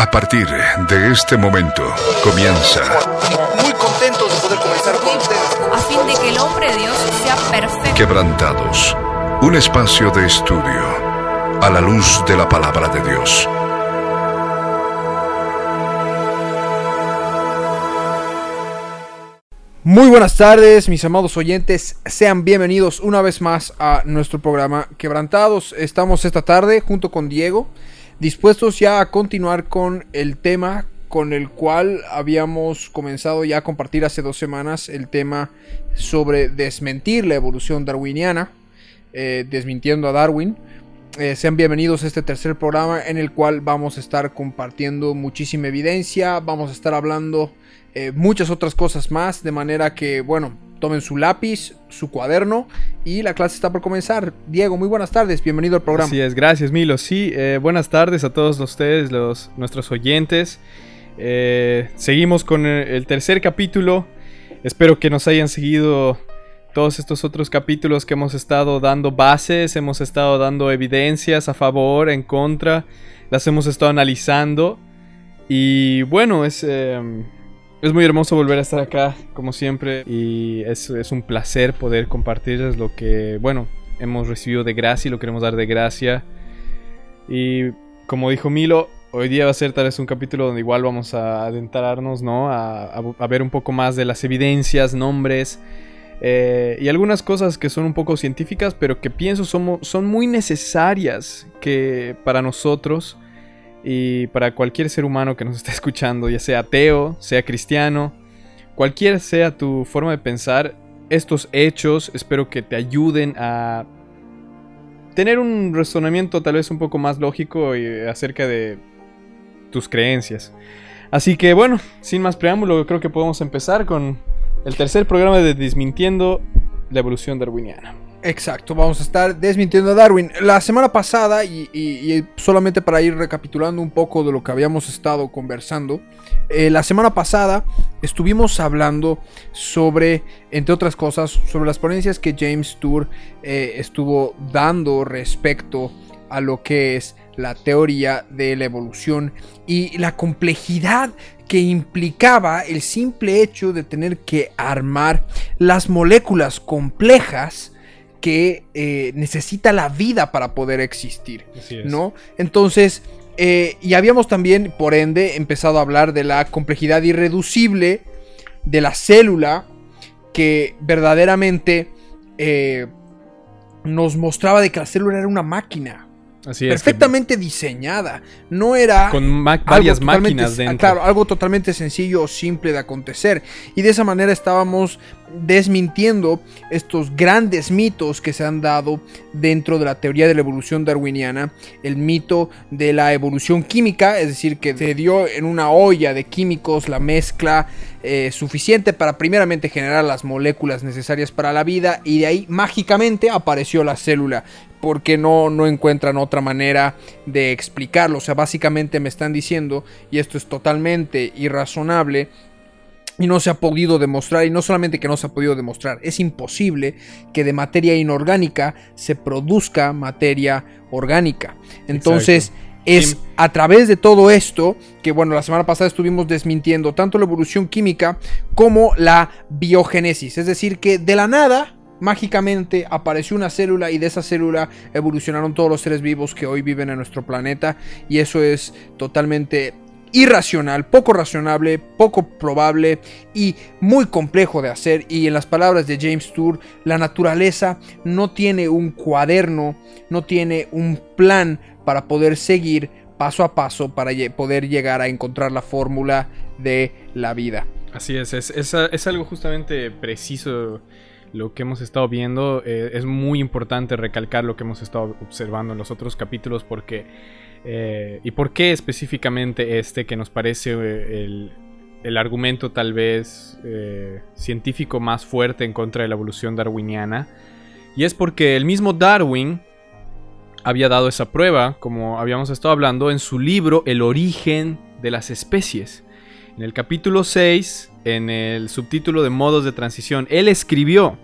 A partir de este momento comienza. Muy contentos de poder comenzar con ustedes. a fin de que el hombre de Dios sea perfecto. Quebrantados. Un espacio de estudio a la luz de la palabra de Dios. Muy buenas tardes, mis amados oyentes. Sean bienvenidos una vez más a nuestro programa Quebrantados. Estamos esta tarde junto con Diego, dispuestos ya a continuar con el tema con el cual habíamos comenzado ya a compartir hace dos semanas el tema sobre desmentir la evolución darwiniana, eh, desmintiendo a Darwin. Eh, sean bienvenidos a este tercer programa en el cual vamos a estar compartiendo muchísima evidencia, vamos a estar hablando eh, muchas otras cosas más, de manera que, bueno, tomen su lápiz, su cuaderno y la clase está por comenzar. Diego, muy buenas tardes, bienvenido al programa. Así es, gracias Milo. Sí, eh, buenas tardes a todos ustedes, los, nuestros oyentes. Eh, seguimos con el, tercer capítulo. Espero que nos hayan seguido todos estos otros capítulos que hemos estado dando bases, hemos estado dando evidencias a favor, en contra, las hemos estado analizando. Y bueno, es, eh, es muy hermoso volver a estar acá, como siempre. Y es, un placer poder compartirles lo que, bueno, hemos recibido de gracia y lo queremos dar de gracia. Y como dijo Milo, hoy día va a ser tal vez un capítulo donde igual vamos a adentrarnos, ¿no? A, ver un poco más de las evidencias, nombres. eh, y algunas cosas que son un poco científicas, pero que pienso son, son muy necesarias que para nosotros y para cualquier ser humano que nos esté escuchando, ya sea ateo, sea cristiano, cualquier sea tu forma de pensar, estos hechos espero que te ayuden a tener un razonamiento tal vez un poco más lógico y acerca de tus creencias. Así que bueno, sin más preámbulo, creo que podemos empezar con el tercer programa de Desmintiendo la evolución darwiniana. Exacto, vamos a estar desmintiendo a Darwin. La semana pasada, y, solamente para ir recapitulando un poco de lo que habíamos estado conversando, eh, la semana pasada estuvimos hablando sobre, entre otras cosas, sobre las ponencias que James Tour eh, estuvo dando respecto a lo que es la teoría de la evolución y la complejidad que implicaba el simple hecho de tener que armar las moléculas complejas que eh, necesita la vida para poder existir, ¿no? Entonces, eh, y habíamos también, por ende, empezado a hablar de la complejidad irreducible de la célula que verdaderamente eh, nos mostraba de que la célula era una máquina Así es. que perfectamente diseñada, no era con varias máquinas ah, dentro. Claro, algo totalmente sencillo o simple de acontecer. Y de esa manera estábamos desmintiendo estos grandes mitos que se han dado dentro de la teoría de la evolución darwiniana. El mito de la evolución química, es decir, que se dio en una olla de químicos la mezcla eh, suficiente para primeramente generar las moléculas necesarias para la vida y de ahí mágicamente apareció la célula porque no, no encuentran otra manera de explicarlo. O sea, básicamente me están diciendo, y esto es totalmente irrazonable, y no se ha podido demostrar, y no solamente que no se ha podido demostrar, es imposible que de materia inorgánica se produzca materia orgánica. Entonces, es Sí. a través de todo esto que, bueno, la semana pasada estuvimos desmintiendo tanto la evolución química como la biogénesis. Es decir, que de la nada, mágicamente apareció una célula y de esa célula evolucionaron todos los seres vivos que hoy viven en nuestro planeta. Y eso es totalmente irracional, poco razonable, poco probable y muy complejo de hacer. Y en las palabras de James Tour, la naturaleza no tiene un cuaderno, no tiene un plan para poder seguir paso a paso para poder llegar a encontrar la fórmula de la vida. Así es, es, es, es algo justamente preciso lo que hemos estado viendo. eh, es muy importante recalcar lo que hemos estado observando en los otros capítulos porque... eh, ¿Y por qué específicamente este que nos parece eh, el, el argumento tal vez científico más fuerte en contra de la evolución darwiniana? Y es porque el mismo Darwin había dado esa prueba, como habíamos estado hablando, en su libro El origen de las especies. En el capítulo 6, en el subtítulo de modos de transición, él escribió,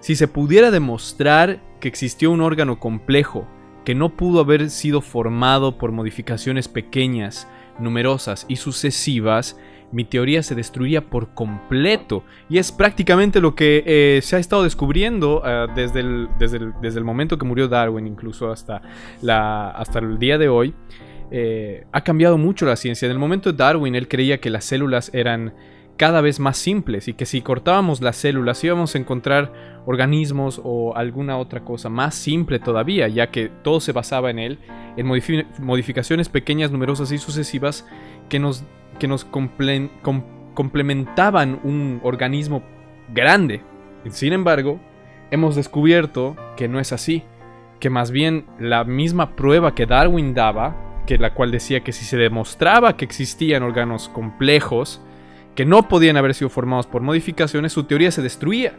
si se pudiera demostrar que existió un órgano complejo que no pudo haber sido formado por modificaciones pequeñas, numerosas y sucesivas, mi teoría se destruía por completo. Y es prácticamente lo que eh, se ha estado descubriendo eh, desde, el, desde, desde, el, momento que murió Darwin, incluso hasta, la, hasta el día de hoy. Eh, ha cambiado mucho la ciencia. En el momento de Darwin, él creía que las células eran cada vez más simples y que si cortábamos las células íbamos a encontrar organismos o alguna otra cosa más simple todavía, ya que todo se basaba en él, en modificaciones pequeñas, numerosas y sucesivas que nos, que nos comple com complementaban un organismo grande. Sin embargo, hemos descubierto que no es así, que más bien la misma prueba que Darwin daba, que la cual decía que si se demostraba que existían órganos complejos, que no podían haber sido formados por modificaciones, su teoría se destruía.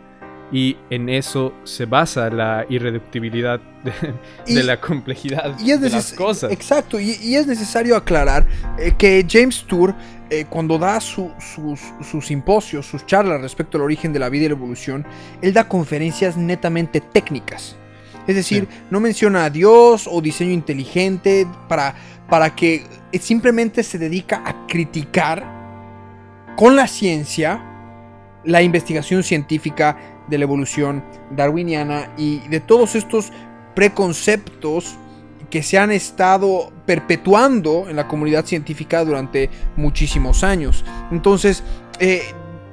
Y en eso se basa la irreductibilidad de, la complejidad y es de las cosas. Exacto, y, es necesario aclarar eh, que James Tour, eh, cuando da sus, sus simposios, sus charlas respecto al origen de la vida y la evolución, él da conferencias netamente técnicas. Es decir, sí. no menciona a Dios o diseño inteligente para, para que simplemente se dedica a criticar con la ciencia, la investigación científica de la evolución darwiniana y de todos estos preconceptos que se han estado perpetuando en la comunidad científica durante muchísimos años. Entonces, eh,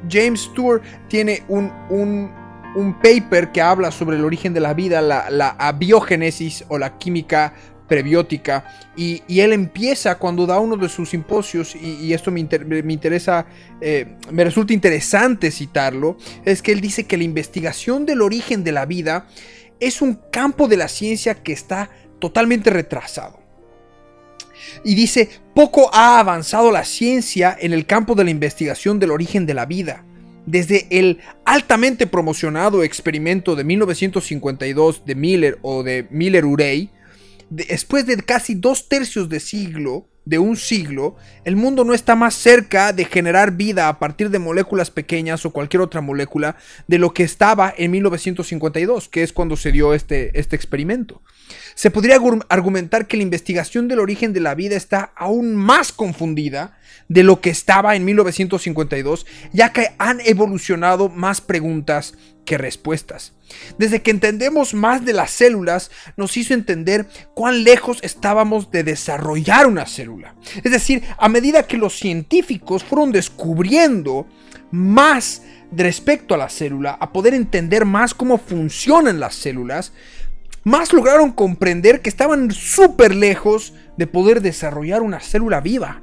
James Tour tiene un, un, un, paper que habla sobre el origen de la vida, la, la abiogénesis o la química prebiótica. Y, él empieza cuando da uno de sus simposios, y, esto me, me interesa, eh, me resulta interesante citarlo, es que él dice que la investigación del origen de la vida es un campo de la ciencia que está totalmente retrasado. Y dice, poco ha avanzado la ciencia en el campo de la investigación del origen de la vida. Desde el altamente promocionado experimento de 1952 de Miller o de Miller-Urey, después de casi dos tercios de siglo, de un siglo, el mundo no está más cerca de generar vida a partir de moléculas pequeñas o cualquier otra molécula de lo que estaba en 1952, que es cuando se dio este, este experimento. Se podría argumentar que la investigación del origen de la vida está aún más confundida de lo que estaba en 1952, ya que han evolucionado más preguntas respuestas. Desde que entendemos más de las células, nos hizo entender cuán lejos estábamos de desarrollar una célula. Es decir, a medida que los científicos fueron descubriendo más respecto a la célula, a poder entender más cómo funcionan las células, más lograron comprender que estaban súper lejos de poder desarrollar una célula viva.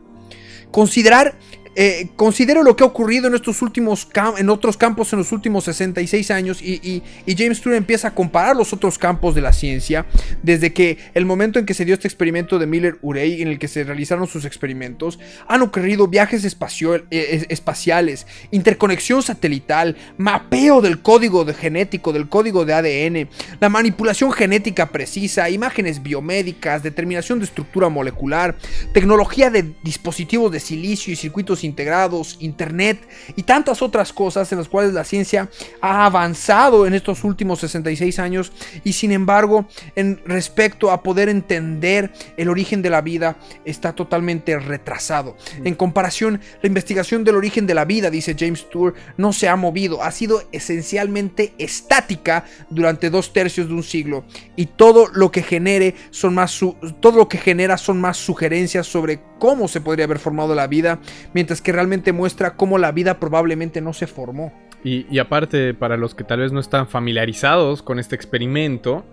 Considerar eh, considero lo que ha ocurrido en estos últimos en otros campos en los últimos 66 años y, James Tour empieza a comparar los otros campos de la ciencia desde que el momento en que se dio este experimento de Miller Urey en el que se realizaron sus experimentos han ocurrido viajes eh, espaciales interconexión satelital mapeo del código de genético del código de ADN la manipulación genética precisa imágenes biomédicas determinación de estructura molecular tecnología de dispositivos de silicio y circuitos integrados, internet y tantas otras cosas en las cuales la ciencia ha avanzado en estos últimos 66 años y sin embargo en respecto a poder entender el origen de la vida está totalmente retrasado. En comparación, la investigación del origen de la vida, dice James Tour, no se ha movido, ha sido esencialmente estática durante dos tercios de un siglo y todo lo que genere son más todo lo que genera son más sugerencias sobre cómo se podría haber formado la vida, mientras que realmente muestra cómo la vida probablemente no se formó. Y, aparte, para los que tal vez no están familiarizados con este experimento,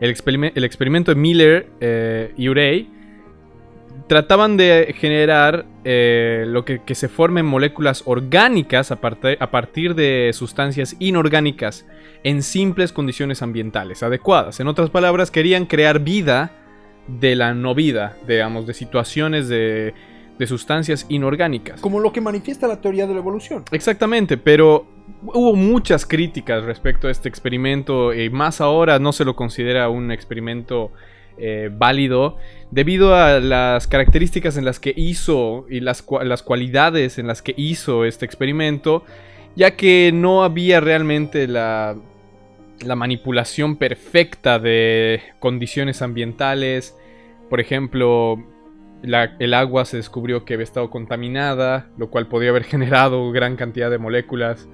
el, experime el experimento de Miller eh, y Urey trataban de generar eh, lo que, se formen moléculas orgánicas a, a partir de sustancias inorgánicas en simples condiciones ambientales adecuadas. En otras palabras, querían crear vida de la no vida, digamos, de situaciones de, de sustancias inorgánicas. Como lo que manifiesta la teoría de la evolución. Exactamente, pero hubo muchas críticas respecto a este experimento y más ahora no se lo considera un experimento eh, válido debido a las características en las que hizo y las, las cualidades en las que hizo este experimento, ya que no había realmente la la manipulación perfecta de condiciones ambientales. Por ejemplo, el agua se descubrió que había estado contaminada, lo cual podría haber generado gran cantidad de moléculas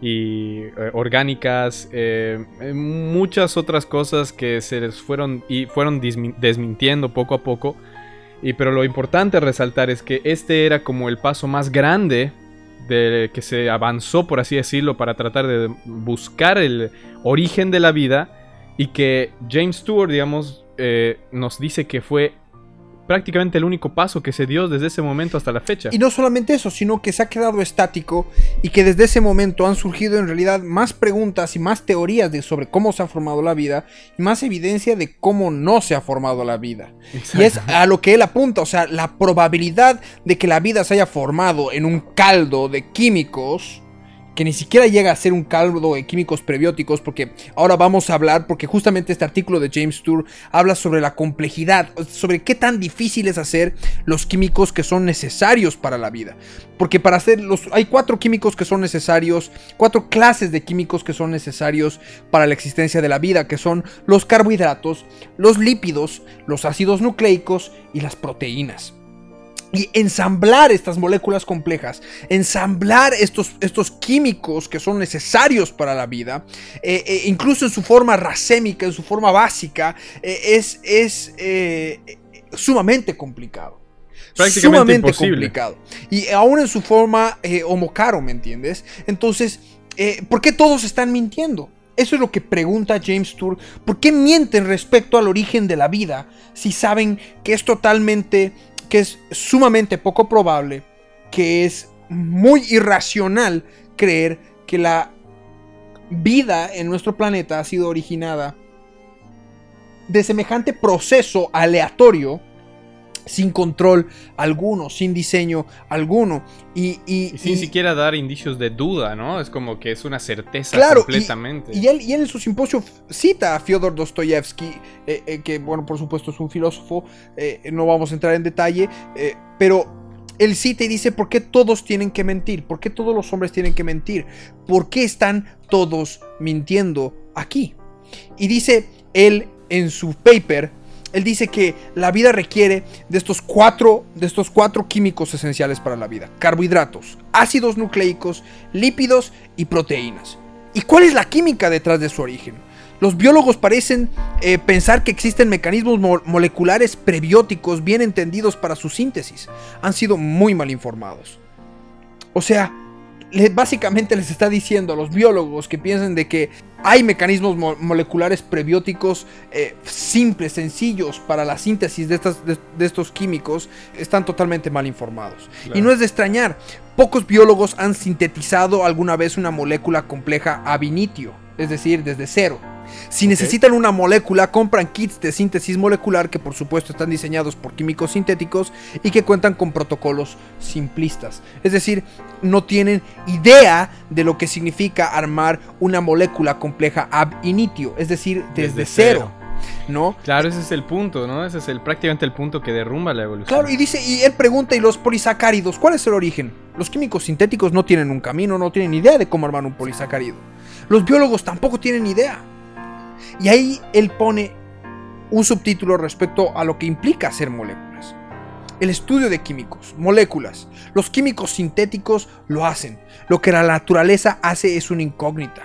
y eh, orgánicas, eh, eh, muchas otras cosas que se les fueron y fueron desmintiendo poco a poco. Y pero lo importante a resaltar es que este era como el paso más grande de que se avanzó, por así decirlo, para tratar de buscar el origen de la vida y que James Stewart, digamos, eh, nos dice que fue prácticamente el único paso que se dio desde ese momento hasta la fecha. Y no solamente eso, sino que se ha quedado estático y que desde ese momento han surgido en realidad más preguntas y más teorías de sobre cómo se ha formado la vida y más evidencia de cómo no se ha formado la vida. Y es a lo que él apunta, o sea, la probabilidad de que la vida se haya formado en un caldo de químicos que ni siquiera llega a ser un caldo de químicos prebióticos, porque ahora vamos a hablar, porque justamente este artículo de James Tour habla sobre la complejidad, sobre qué tan difícil es hacer los químicos que son necesarios para la vida. Porque para hacer los, hay cuatro químicos que son necesarios, cuatro clases de químicos que son necesarios para la existencia de la vida, que son los carbohidratos, los lípidos, los ácidos nucleicos y las proteínas. Y ensamblar estas moléculas complejas, ensamblar estos, estos químicos que son necesarios para la vida, eh, eh, incluso en su forma racémica, en su forma básica, eh, es, es sumamente complicado. Prácticamente sumamente imposible. complicado. Y aún en su forma homocaro, ¿me entiendes? Entonces, ¿por qué todos están mintiendo? Eso es lo que pregunta James Tour. ¿Por qué mienten respecto al origen de la vida si saben que es totalmente, que es sumamente poco probable, que es muy irracional creer que la vida en nuestro planeta ha sido originada de semejante proceso aleatorio, sin control alguno, sin diseño alguno. Y, y- Y sin y- siquiera dar indicios de duda, ¿no? Es como que es una certeza Claro, completamente. Y él, y él en su simposio cita a Fyodor Dostoyevsky, eh, eh, que bueno, por supuesto es un filósofo, eh, no vamos a entrar en detalle, pero él cita y dice, ¿por qué todos tienen que mentir? ¿Por qué todos los hombres tienen que mentir? ¿Por qué están todos mintiendo aquí? Y dice él en su paper, él dice que la vida requiere de estos cuatro, de estos cuatro químicos esenciales para la vida: carbohidratos, ácidos nucleicos, lípidos y proteínas. ¿Y cuál es la química detrás de su origen? Los biólogos parecen eh, pensar que existen mecanismos mo- moleculares prebióticos bien entendidos para su síntesis. Han sido muy mal informados. O sea, le- básicamente les está diciendo a los biólogos que piensen de que hay mecanismos mo- moleculares prebióticos eh, simples, sencillos para la síntesis de, estas, de, de estos químicos, están totalmente mal informados. Claro. Y no es de extrañar, pocos biólogos han sintetizado alguna vez una molécula compleja ab initio, es decir, desde cero. Si necesitan una molécula, compran kits de síntesis molecular que por supuesto están diseñados por químicos sintéticos y que cuentan con protocolos simplistas. Es decir, no tienen idea de lo que significa armar una molécula compleja ab initio, es decir, desde, Desde cero. cero. ¿No? Claro, ese es el punto, ¿no? Ese es el, prácticamente el punto que derrumba la evolución. Claro, y dice, y él pregunta, ¿y los polisacáridos? ¿Cuál es el origen? Los químicos sintéticos no tienen un camino, no tienen idea de cómo armar un polisacárido. Los biólogos tampoco tienen idea. Y ahí él pone un subtítulo respecto a lo que implica hacer moléculas. El estudio de químicos, moléculas. Los químicos sintéticos lo hacen. Lo que la naturaleza hace es una incógnita.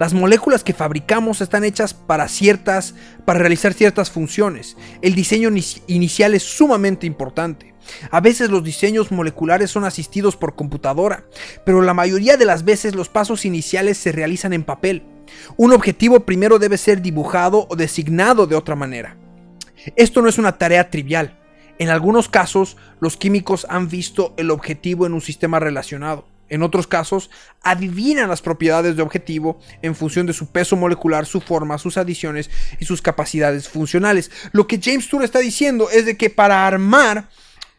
Las moléculas que fabricamos están hechas para ciertas, para realizar ciertas funciones. El diseño inici- inicial es sumamente importante. A veces los diseños moleculares son asistidos por computadora, pero la mayoría de las veces los pasos iniciales se realizan en papel. Un objetivo primero debe ser dibujado o designado de otra manera. Esto no es una tarea trivial. En algunos casos, los químicos han visto el objetivo en un sistema relacionado. En otros casos, adivinan las propiedades de objetivo en función de su peso molecular, su forma, sus adiciones y sus capacidades funcionales. Lo que James Tour está diciendo es de que para armar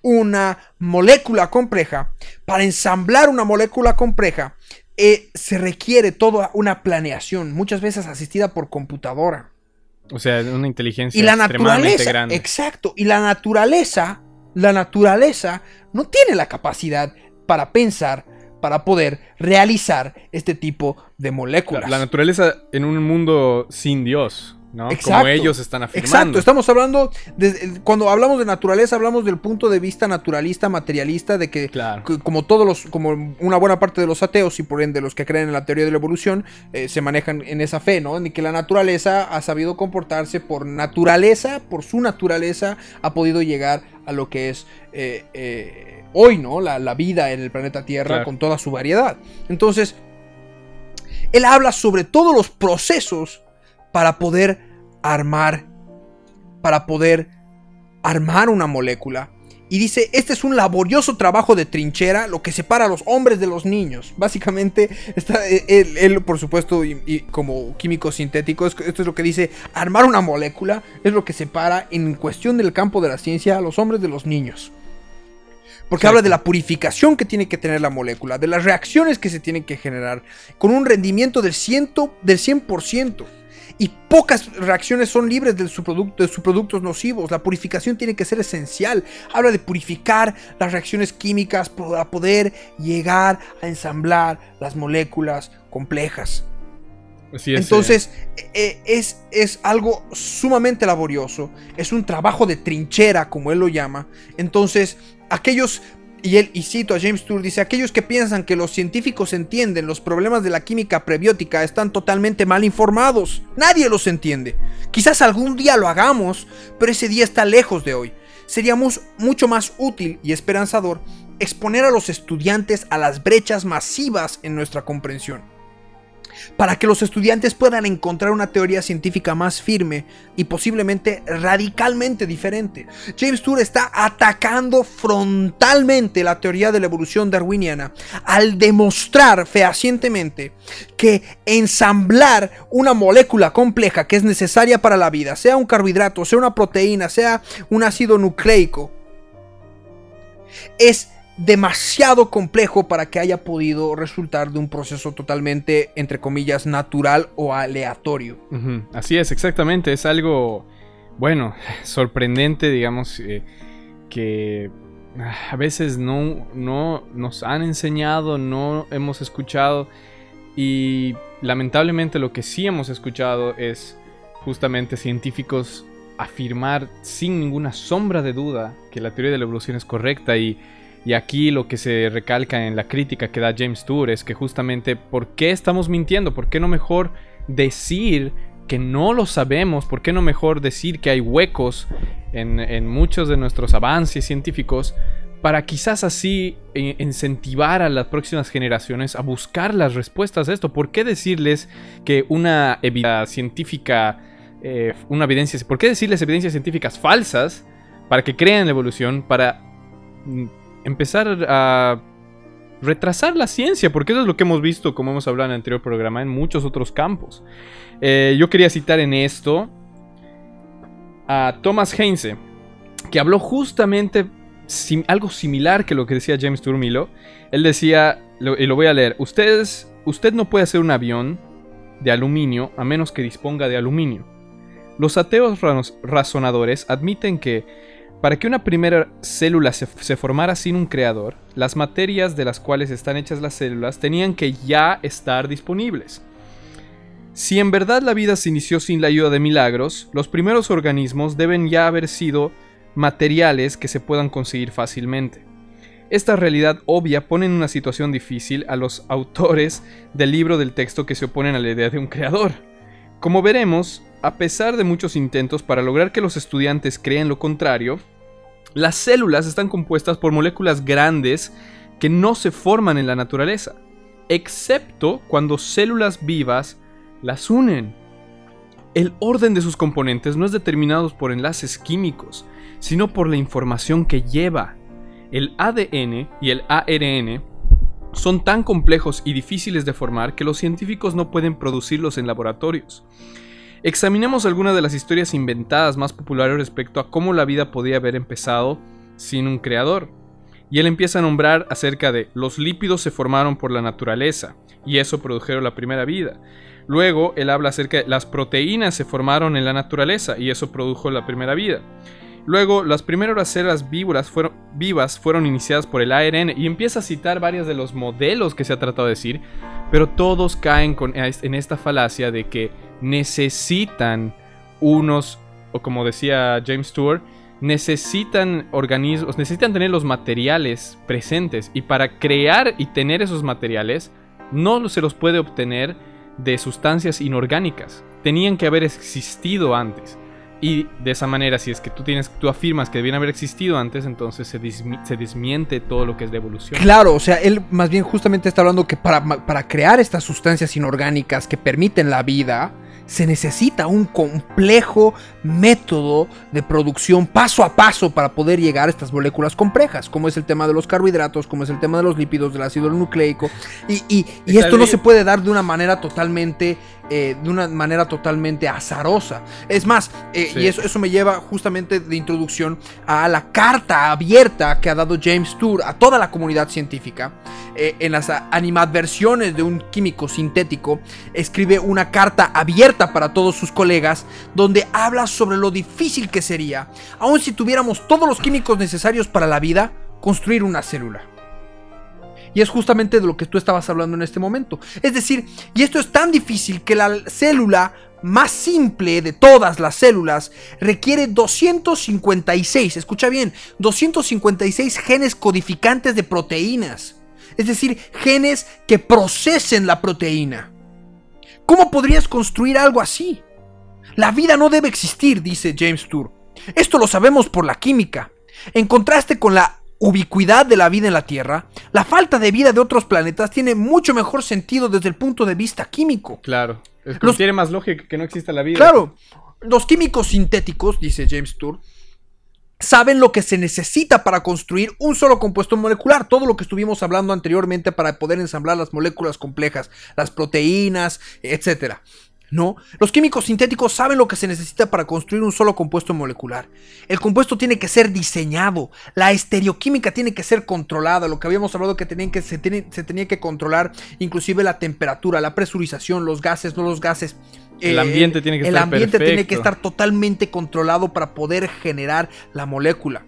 una molécula compleja, para ensamblar una molécula compleja, eh, se requiere toda una planeación, muchas veces asistida por computadora. O sea, una inteligencia Y la extremadamente naturaleza, grande. exacto, y la naturaleza, la naturaleza no tiene la capacidad para pensar, para poder realizar este tipo de La, moléculas. la naturaleza en un mundo sin Dios, ¿no? Exacto. Como ellos están afirmando. Exacto, estamos hablando, de- cuando hablamos de naturaleza, hablamos del punto de vista naturalista, materialista, de que, Claro. que como todos los, como una buena parte de los ateos y por ende los que creen en la teoría de la evolución, eh, se manejan en esa fe, ¿no? En que la naturaleza ha sabido comportarse por naturaleza, por su naturaleza, ha podido llegar a lo que es eh, eh, hoy, ¿no? La, la vida en el planeta Tierra Claro. con toda su variedad. Entonces, él habla sobre todos los procesos para poder armar, para poder armar una molécula. Y dice, este es un laborioso trabajo de trinchera, lo que separa a los hombres de los niños. Básicamente, está, eh, él, él, por supuesto, y, y como químico sintético, es- esto es lo que dice, armar una molécula es lo que separa en cuestión del campo de la ciencia a los hombres de los niños. Porque Exacto. habla de la purificación que tiene que tener la molécula, de las reacciones que se tienen que generar, con un rendimiento del, ciento, del 100%. Y pocas reacciones son libres de, su producto, de sus productos nocivos. La purificación tiene que ser esencial. Habla de purificar las reacciones químicas para poder llegar a ensamblar las moléculas complejas. Así es, Entonces, eh, es, es algo sumamente laborioso, es un trabajo de trinchera, como él lo llama. Entonces, aquellos, y él, y cito a James Tour, dice, aquellos que piensan que los científicos entienden los problemas de la química prebiótica están totalmente mal informados. Nadie los entiende. Quizás algún día lo hagamos, pero ese día está lejos de hoy. Sería mus- mucho más útil y esperanzador exponer a los estudiantes a las brechas masivas en nuestra comprensión para que los estudiantes puedan encontrar una teoría científica más firme y posiblemente radicalmente diferente. James Tour está atacando frontalmente la teoría de la evolución darwiniana al demostrar fehacientemente que ensamblar una molécula compleja que es necesaria para la vida, sea un carbohidrato, sea una proteína, sea un ácido nucleico, es demasiado complejo para que haya podido resultar de un proceso totalmente, entre comillas, natural o aleatorio. Así es, exactamente. Es algo, bueno, sorprendente, digamos, eh, que ah, a veces no, no nos han enseñado, no hemos escuchado. Y lamentablemente lo que sí hemos escuchado es justamente científicos afirmar sin ninguna sombra de duda que la teoría de la evolución es correcta y y aquí lo que se recalca en la crítica que da James Tour es que justamente ¿por qué estamos mintiendo? ¿Por qué no mejor decir que no lo sabemos? ¿Por qué no mejor decir que hay huecos en, en muchos de nuestros avances científicos para quizás así eh, incentivar a las próximas generaciones a buscar las respuestas a esto? ¿Por qué decirles que una evidencia científica, eh, una evidencia, ¿por qué decirles evidencias científicas falsas para que crean la evolución, para mm, empezar a retrasar la ciencia, porque eso es lo que hemos visto, como hemos hablado en el anterior programa, en muchos otros campos. Eh, yo quería citar en esto a Thomas Heinze, que habló justamente algo similar que lo que decía James Turmilo. Él decía, y lo voy a leer, Ustedes, usted no puede hacer un avión de aluminio a menos que disponga de aluminio. Los ateos raz- razonadores admiten que para que una primera célula se, formara sin un creador, las materias de las cuales están hechas las células tenían que ya estar disponibles. Si en verdad la vida se inició sin la ayuda de milagros, los primeros organismos deben ya haber sido materiales que se puedan conseguir fácilmente. Esta realidad obvia pone en una situación difícil a los autores del libro del texto que se oponen a la idea de un creador. Como veremos, a pesar de muchos intentos para lograr que los estudiantes crean lo contrario, las células están compuestas por moléculas grandes que no se forman en la naturaleza, excepto cuando células vivas las unen. El orden de sus componentes no es determinado por enlaces químicos, sino por la información que lleva. El ADN y el ARN son tan complejos y difíciles de formar que los científicos no pueden producirlos en laboratorios. Examinemos algunas de las historias inventadas más populares respecto a cómo la vida podía haber empezado sin un creador. Y él empieza a nombrar acerca de los lípidos se formaron por la naturaleza y eso produjeron la primera vida. Luego él habla acerca de las proteínas se formaron en la naturaleza y eso produjo la primera vida. Luego, las primeras células vivas fueron, iniciadas por el ARN y empieza a citar varios de los modelos que se ha tratado de decir, pero todos caen con, en esta falacia de que necesitan unos, o como decía James Stewart, necesitan organismos, necesitan tener los materiales presentes y para crear y tener esos materiales no se los puede obtener de sustancias inorgánicas. Tenían que haber existido antes. Y de esa manera, si es que tú tienes, tú afirmas que debían haber existido antes, entonces se, se desmiente todo lo que es de evolución. Claro, o sea, él más bien justamente está hablando que para, para crear estas sustancias inorgánicas que permiten la vida, se necesita un complejo método de producción paso a paso para poder llegar a estas moléculas complejas, como es el tema de los carbohidratos, como es el tema de los lípidos, del ácido nucleico. Y, y, y esto no se puede dar de una manera totalmente eh, de una manera totalmente azarosa. Es más, eh, y eso, eso me lleva justamente de introducción a la carta abierta que ha dado James Tour a toda la comunidad científica. Eh, en las animadversiones de un químico sintético, escribe una carta abierta para todos sus colegas donde habla sobre lo difícil que sería, aun si tuviéramos todos los químicos necesarios para la vida, construir una célula. Y es justamente de lo que tú estabas hablando en este momento. Es decir, y esto es tan difícil que la célula más simple de todas las células requiere 256, escucha bien, 256 genes codificantes de proteínas. Es decir, genes que procesen la proteína. ¿Cómo podrías construir algo así? La vida no debe existir, dice James Tour. Esto lo sabemos por la química. En contraste con la ubicuidad de la vida en la Tierra, la falta de vida de otros planetas tiene mucho mejor sentido desde el punto de vista químico. Claro, es que tiene más lógica que no exista la vida. Claro, los químicos sintéticos, dice James Tour, saben lo que se necesita para construir un solo compuesto molecular, todo lo que estuvimos hablando anteriormente para poder ensamblar las moléculas complejas, las proteínas, etcétera. No, los químicos sintéticos saben lo que se necesita para construir un solo compuesto molecular. El compuesto tiene que ser diseñado, la estereoquímica tiene que ser controlada, lo que habíamos hablado que, tenían que se, tenía que controlar inclusive la temperatura, la presurización, los gases, no los gases. El ambiente tiene que el estar ambiente tiene que estar totalmente controlado para poder generar la molécula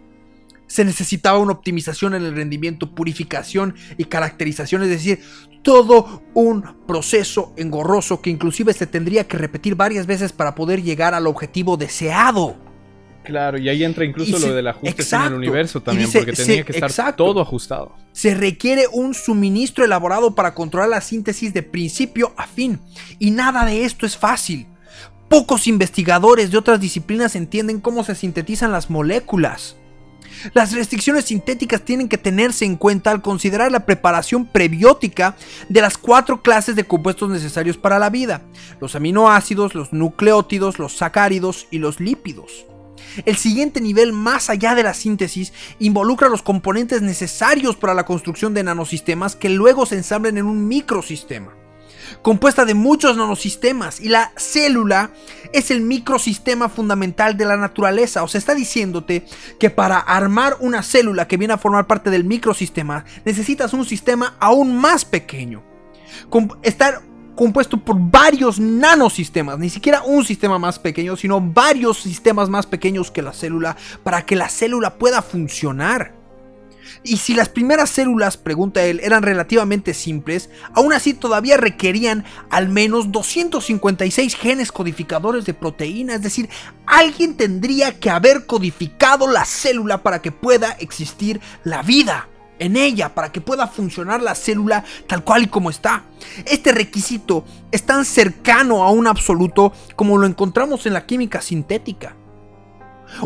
se necesitaba una optimización en el rendimiento, purificación y caracterización, es decir, todo un proceso engorroso que inclusive se tendría que repetir varias veces para poder llegar al objetivo deseado. Claro, y ahí entra incluso lo del ajuste en el universo también, porque tenía que estar todo ajustado. Se requiere un suministro elaborado para controlar la síntesis de principio a fin, y nada de esto es fácil. Pocos investigadores de otras disciplinas entienden cómo se sintetizan las moléculas. Las restricciones sintéticas tienen que tenerse en cuenta al considerar la preparación prebiótica de las cuatro clases de compuestos necesarios para la vida, los aminoácidos, los nucleótidos, los sacáridos y los lípidos. El siguiente nivel más allá de la síntesis involucra los componentes necesarios para la construcción de nanosistemas que luego se ensamblen en un microsistema compuesta de muchos nanosistemas y la célula es el microsistema fundamental de la naturaleza. O sea, está diciéndote que para armar una célula que viene a formar parte del microsistema necesitas un sistema aún más pequeño. estar compuesto por varios nanosistemas, ni siquiera un sistema más pequeño, sino varios sistemas más pequeños que la célula para que la célula pueda funcionar. Y si las primeras células, pregunta él, eran relativamente simples, aún así todavía requerían al menos 256 genes codificadores de proteína, es decir, alguien tendría que haber codificado la célula para que pueda existir la vida en ella para que pueda funcionar la célula tal cual y como está. Este requisito es tan cercano a un absoluto como lo encontramos en la química sintética.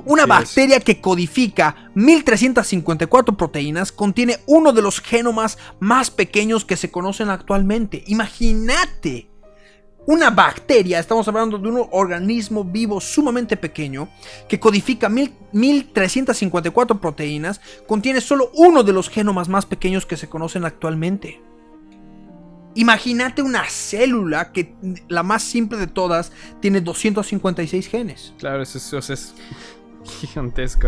Una bacteria que codifica 1354 proteínas contiene uno de los genomas más pequeños que se conocen actualmente. Imagínate. Una bacteria, estamos hablando de un organismo vivo sumamente pequeño que codifica 1354 proteínas, contiene solo uno de los genomas más pequeños que se conocen actualmente. Imagínate una célula que la más simple de todas tiene 256 genes. Claro, eso, es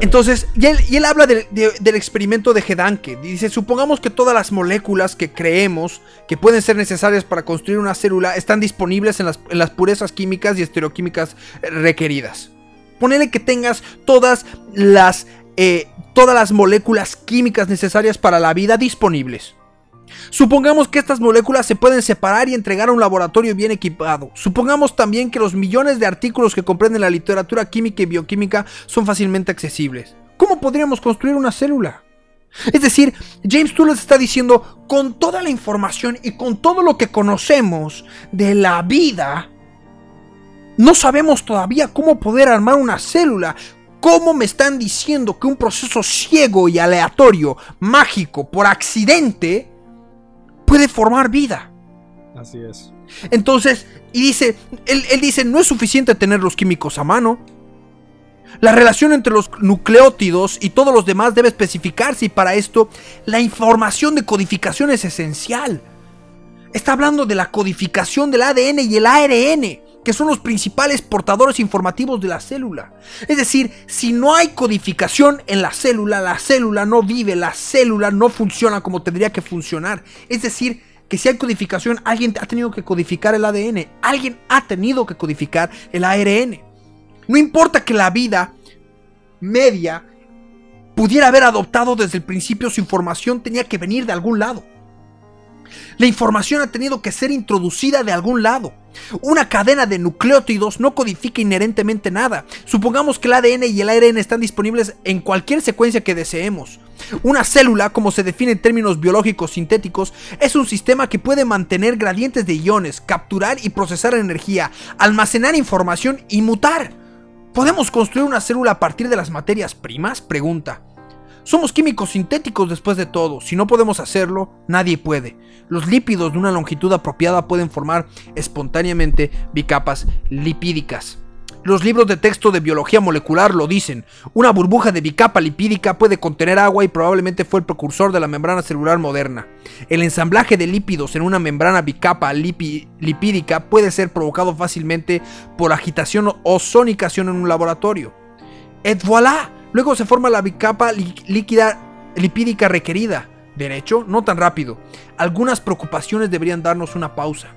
Entonces, y él, habla del experimento de Gedanke. Dice, supongamos que todas las moléculas que creemos que pueden ser necesarias para construir una célula están disponibles en las, purezas químicas y estereoquímicas eh, requeridas. Ponele que tengas todas las, eh, todas las moléculas químicas necesarias para la vida disponibles. Supongamos que estas moléculas se pueden separar y entregar a un laboratorio bien equipado. Supongamos también que los millones de artículos que comprenden la literatura química y bioquímica son fácilmente accesibles. ¿Cómo podríamos construir una célula? Es decir, James Tour les está diciendo, con toda la información y con todo lo que conocemos de la vida, no sabemos todavía cómo poder armar una célula. ¿Cómo me están diciendo que un proceso ciego y aleatorio, mágico, por accidente, puede formar vida? Así es. Entonces, y dice, él, él dice, no es suficiente tener los químicos a mano. La relación entre los nucleótidos y todos los demás debe especificarse y para esto la información de codificación es esencial. Está hablando de la codificación del ADN y el ARN, que son los principales portadores informativos de la célula. Es decir, si no hay codificación en la célula, la célula no vive, la célula no funciona como tendría que funcionar. Es decir, que si hay codificación, alguien ha tenido que codificar el ADN, alguien ha tenido que codificar el ARN. No importa que la vida media pudiera haber adoptado desde el principio su información, tenía que venir de algún lado. La información ha tenido que ser introducida de algún lado. Una cadena de nucleótidos no codifica inherentemente nada. Supongamos que el ADN y el ARN están disponibles en cualquier secuencia que deseemos. Una célula, como se define en términos biológicos sintéticos, es un sistema que puede mantener gradientes de iones, capturar y procesar energía, almacenar información y mutar. ¿Podemos construir una célula a partir de las materias primas? Pregunta. Somos químicos sintéticos después de todo. Si no podemos hacerlo, nadie puede. Los lípidos de una longitud apropiada pueden formar espontáneamente bicapas lipídicas. Los libros de texto de biología molecular lo dicen. Una burbuja de bicapa lipídica puede contener agua y probablemente fue el precursor de la membrana celular moderna. El ensamblaje de lípidos en una membrana bicapa lipídica puede ser provocado fácilmente por agitación o sonicación en un laboratorio. Et voilà, Luego se forma la bicapa líquida lipídica requerida. Derecho, no tan rápido. Algunas preocupaciones deberían darnos una pausa.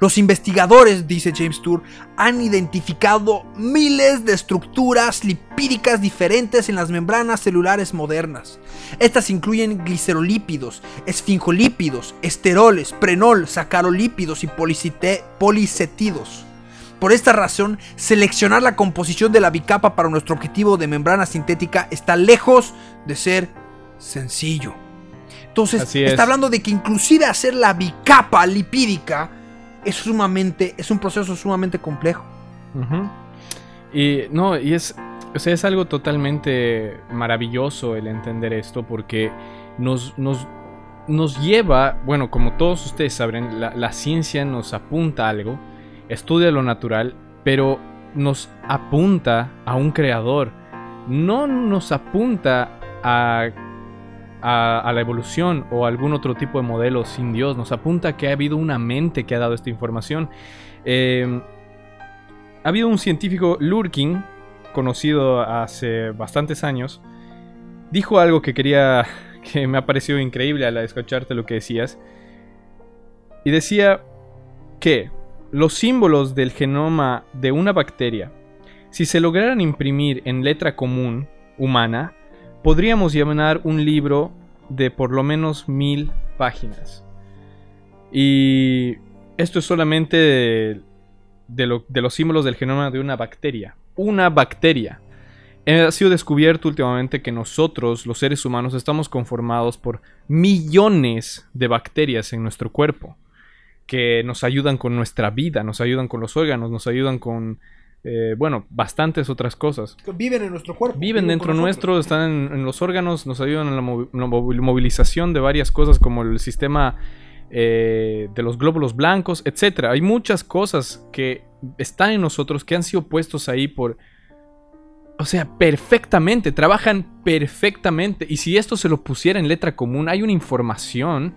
Los investigadores, dice James Tour, han identificado miles de estructuras lipídicas diferentes en las membranas celulares modernas. Estas incluyen glicerolípidos, esfingolípidos, esteroles, prenol, sacarolípidos y policetidos. Por esta razón, seleccionar la composición de la bicapa para nuestro objetivo de membrana sintética está lejos de ser sencillo. Entonces, está hablando de que inclusive hacer la bicapa lipídica es sumamente, es un proceso sumamente complejo. Y no, y es, es algo totalmente maravilloso el entender esto porque nos, nos, nos lleva, bueno, como todos ustedes saben, la, la ciencia nos apunta a algo estudia lo natural, pero nos apunta a un creador. No nos apunta a, a, la evolución o algún otro tipo de modelo sin Dios. Nos apunta que ha habido una mente que ha dado esta información. Em, ha habido un científico, Lurkin, conocido hace bastantes años, dijo algo que quería, que me ha parecido increíble al escucharte lo que decías. Y decía que los símbolos del genoma de una bacteria, si se lograran imprimir en letra común humana, podríamos llenar un libro de por lo menos mil páginas. Y esto es solamente de, los símbolos del genoma de una bacteria. Una bacteria. Ha sido descubierto últimamente que nosotros, los seres humanos, estamos conformados por millones de bacterias en nuestro cuerpo que nos ayudan con nuestra vida, nos ayudan con los órganos, nos ayudan con, eh, bueno, bastantes otras cosas. Viven en nuestro cuerpo. Viven, dentro nuestro, están en, los órganos, nos ayudan en la, movilización de varias cosas como el sistema eh, de los glóbulos blancos, etc. Hay muchas cosas que están en nosotros que han sido puestos ahí por... O sea, perfectamente, trabajan perfectamente. Y si esto se lo pusiera en letra común, hay una información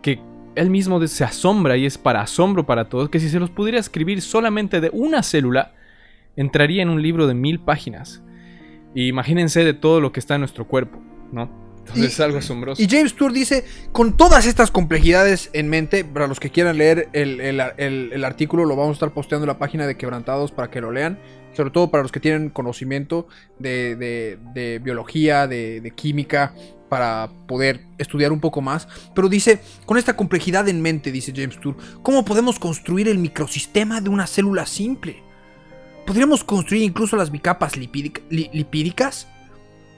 que él mismo se asombra y es para asombro para todos que si se los pudiera escribir solamente de una célula, entraría en un libro de mil páginas. Y imagínense de todo lo que está en nuestro cuerpo, ¿no? Entonces es algo asombroso. Y James Tour dice, con todas estas complejidades en mente, para los que quieran leer el, artículo, lo vamos a estar posteando en la página de Quebrantados para que lo lean. Sobre todo para los que tienen conocimiento de, de biología, de, química, para poder estudiar un poco más. Pero dice, con esta complejidad en mente, dice James Tour, ¿cómo podemos construir el microsistema de una célula simple? ¿Podríamos construir incluso las bicapas lipídic- li- lipídicas?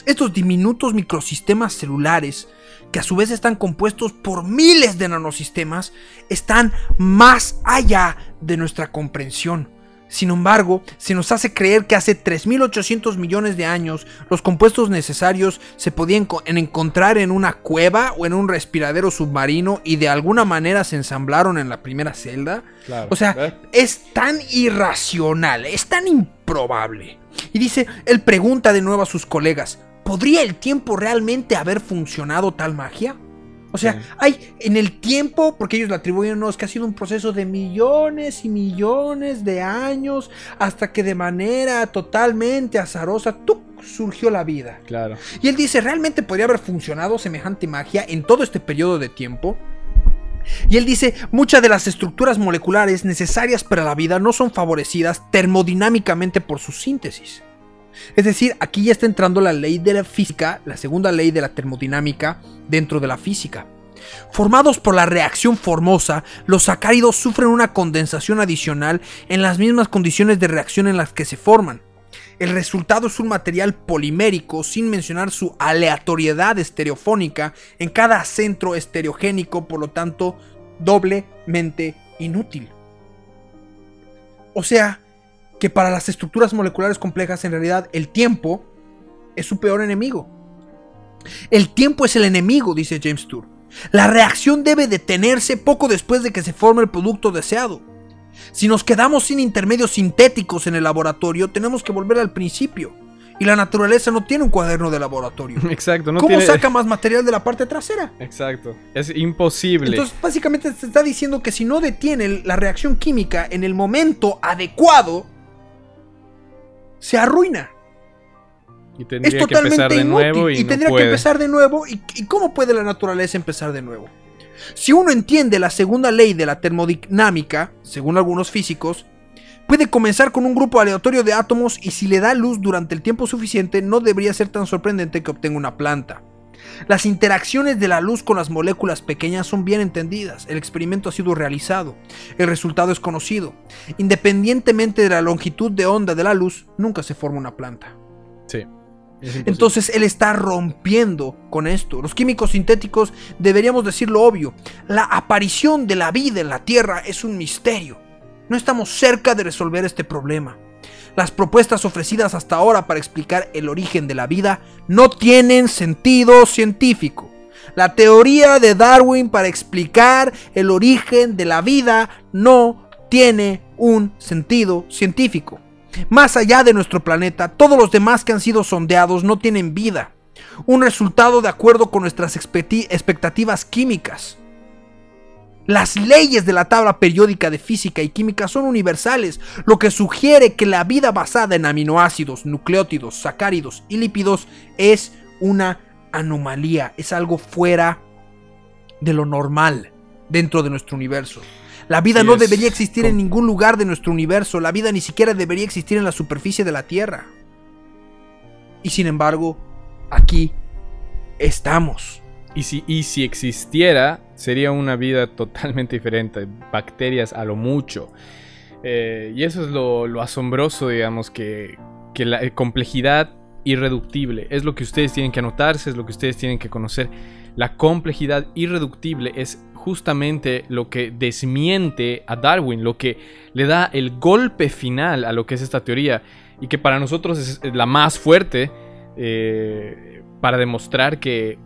Estos diminutos microsistemas celulares, que a su vez están compuestos por miles de nanosistemas, están más allá de nuestra comprensión. Sin embargo, se nos hace creer que hace 3.800 millones de años los compuestos necesarios se podían co- en encontrar en una cueva o en un respiradero submarino y de alguna manera se ensamblaron en la primera celda. Claro. O sea, ¿Ver? es tan irracional, es tan improbable. Y dice, él pregunta de nuevo a sus colegas, ¿podría el tiempo realmente haber funcionado tal magia? O sea, Sí. hay en el tiempo, porque ellos le atribuyen, no, es que ha sido un proceso de millones y millones de años hasta que de manera totalmente azarosa, ¡tuc! surgió la vida. Claro. Y él dice, ¿realmente podría haber funcionado semejante magia en todo este periodo de tiempo? Y él dice, muchas de las estructuras moleculares necesarias para la vida no son favorecidas termodinámicamente por su síntesis. Es decir, aquí ya está entrando la ley de la física, la segunda ley de la termodinámica dentro de la física. Formados por la reacción formosa, los sacáridos sufren una condensación adicional en las mismas condiciones de reacción en las que se forman. El resultado es un material polimérico sin mencionar su aleatoriedad estereofónica en cada centro estereogénico, por lo tanto, doblemente inútil. O sea, que para las estructuras moleculares complejas en realidad el tiempo es su peor enemigo. El tiempo es el enemigo, dice James Tour. La reacción debe detenerse poco después de que se forme el producto deseado. Si nos quedamos sin intermedios sintéticos en el laboratorio, tenemos que volver al principio. Y la naturaleza no tiene un cuaderno de laboratorio. Exacto. No ¿Cómo tiene... saca más material de la parte trasera? Exacto. Es imposible. Entonces, básicamente se está diciendo que si no detiene la reacción química en el momento adecuado, se arruina. y Es tendría que totalmente empezar de inútil. nuevo y, y no tendría puede. que empezar de nuevo. ¿Y, y cómo puede la naturaleza empezar de nuevo? Si uno entiende la segunda ley de la termodinámica, según algunos físicos, puede comenzar con un grupo aleatorio de átomos y si le da luz durante el tiempo suficiente, no debería ser tan sorprendente que obtenga una planta. Las interacciones de la luz con las moléculas pequeñas son bien entendidas, el experimento ha sido realizado, el resultado es conocido. Independientemente de la longitud de onda de la luz, nunca se forma una planta. Sí. Entonces él está rompiendo con esto. Los químicos sintéticos deberíamos decir lo obvio. La aparición de la vida en la Tierra es un misterio. No estamos cerca de resolver este problema. Las propuestas ofrecidas hasta ahora para explicar el origen de la vida no tienen sentido científico. La teoría de Darwin para explicar el origen de la vida no tiene un sentido científico. Más allá de nuestro planeta, todos los demás que han sido sondeados no tienen vida. Un resultado de acuerdo con nuestras expectativas químicas. Las leyes de la tabla periódica de física y química son universales, lo que sugiere que la vida basada en aminoácidos, nucleótidos, sacáridos y lípidos es una anomalía, es algo fuera de lo normal dentro de nuestro universo. La vida no debería existir en ningún lugar de nuestro universo, la vida ni siquiera debería existir en la superficie de la Tierra. Y sin embargo, aquí estamos. Y si, y si existiera, sería una vida totalmente diferente. Bacterias a lo mucho. Eh, y eso es lo, lo asombroso, digamos, que, que la eh, complejidad irreductible es lo que ustedes tienen que anotarse, es lo que ustedes tienen que conocer. La complejidad irreductible es justamente lo que desmiente a Darwin, lo que le da el golpe final a lo que es esta teoría y que para nosotros es la más fuerte eh, para demostrar que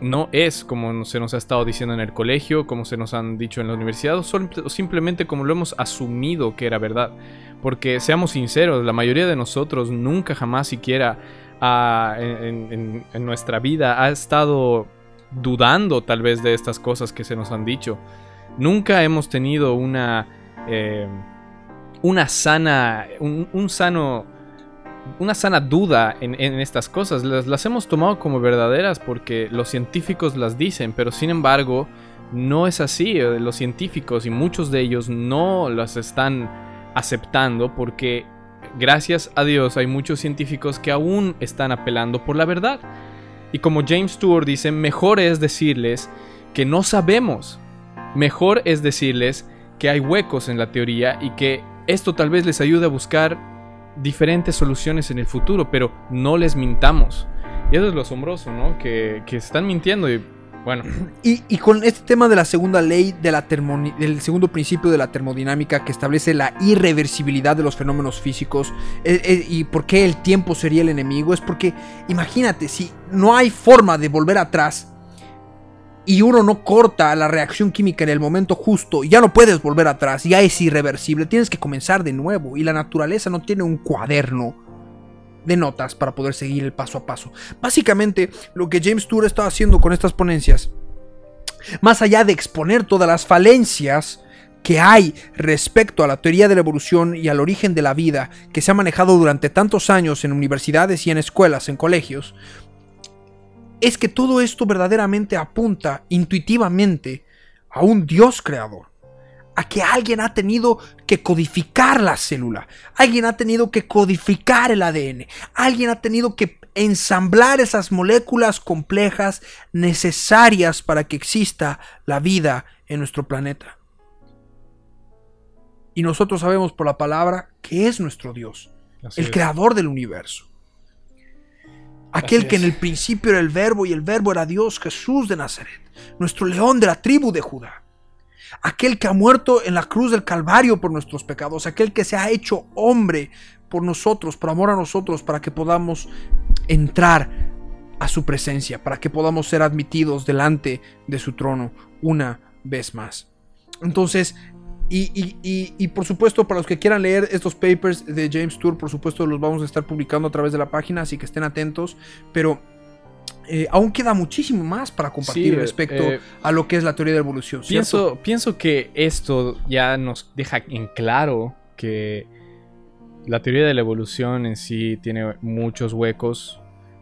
no es como se nos ha estado diciendo en el colegio, como se nos han dicho en la universidad, o simplemente como lo hemos asumido que era verdad. Porque seamos sinceros, la mayoría de nosotros nunca jamás siquiera en, nuestra vida ha estado dudando tal vez de estas cosas que se nos han dicho. Nunca hemos tenido una, eh, una sana, un sano una sana duda en, estas cosas. Las, las hemos tomado como verdaderas porque los científicos las dicen, pero sin embargo no es así. Eh, Los científicos y muchos de ellos no las están aceptando porque gracias a Dios hay muchos científicos que aún están apelando por la verdad. Y como James Stewart dice, mejor es decirles que no sabemos. Mejor es decirles que hay huecos en la teoría y que esto tal vez les ayude a buscar diferentes soluciones en el futuro, pero no les mintamos. Y eso es lo asombroso, ¿no? Que, que están mintiendo y bueno. Y, y con este tema de la segunda ley de la del segundo principio de la termodinámica que establece la irreversibilidad de los fenómenos físicos eh, eh, y por qué el tiempo sería el enemigo es porque imagínate si no hay forma de volver atrás y uno no corta la reacción química en el momento justo, ya no puedes volver atrás, ya es irreversible, tienes que comenzar de nuevo y la naturaleza no tiene un cuaderno de notas para poder seguir el paso a paso. Básicamente, lo que James Tour está haciendo con estas ponencias, más allá de exponer todas las falencias que hay respecto a la teoría de la evolución y al origen de la vida que se ha manejado durante tantos años en universidades y en escuelas, en colegios, es que todo esto verdaderamente apunta intuitivamente a un Dios creador a que alguien ha tenido que codificar la célula, alguien ha tenido que codificar el ADN, alguien ha tenido que ensamblar esas moléculas complejas necesarias para que exista la vida en nuestro planeta. Y nosotros sabemos por la palabra que es nuestro Dios, Así el es. creador del universo. Aquel que en el principio era el verbo y el verbo era Dios, Jesús de Nazaret, nuestro león de la tribu de Judá aquel que ha muerto en la cruz del Calvario por nuestros pecados, aquel que se ha hecho hombre por nosotros, por amor a nosotros, para que podamos entrar a su presencia, para que podamos ser admitidos delante de su trono una vez más. Entonces, y, y- y- y por supuesto, para los que quieran leer estos papers de James Tour, por supuesto los vamos a estar publicando a través de la página, así que estén atentos, pero... eh, aún queda muchísimo más para compartir Sí, respecto eh, a lo que es la teoría de la evolución. ¿cierto? Pienso, pienso que esto ya nos deja en claro que la teoría de la evolución en sí tiene muchos huecos,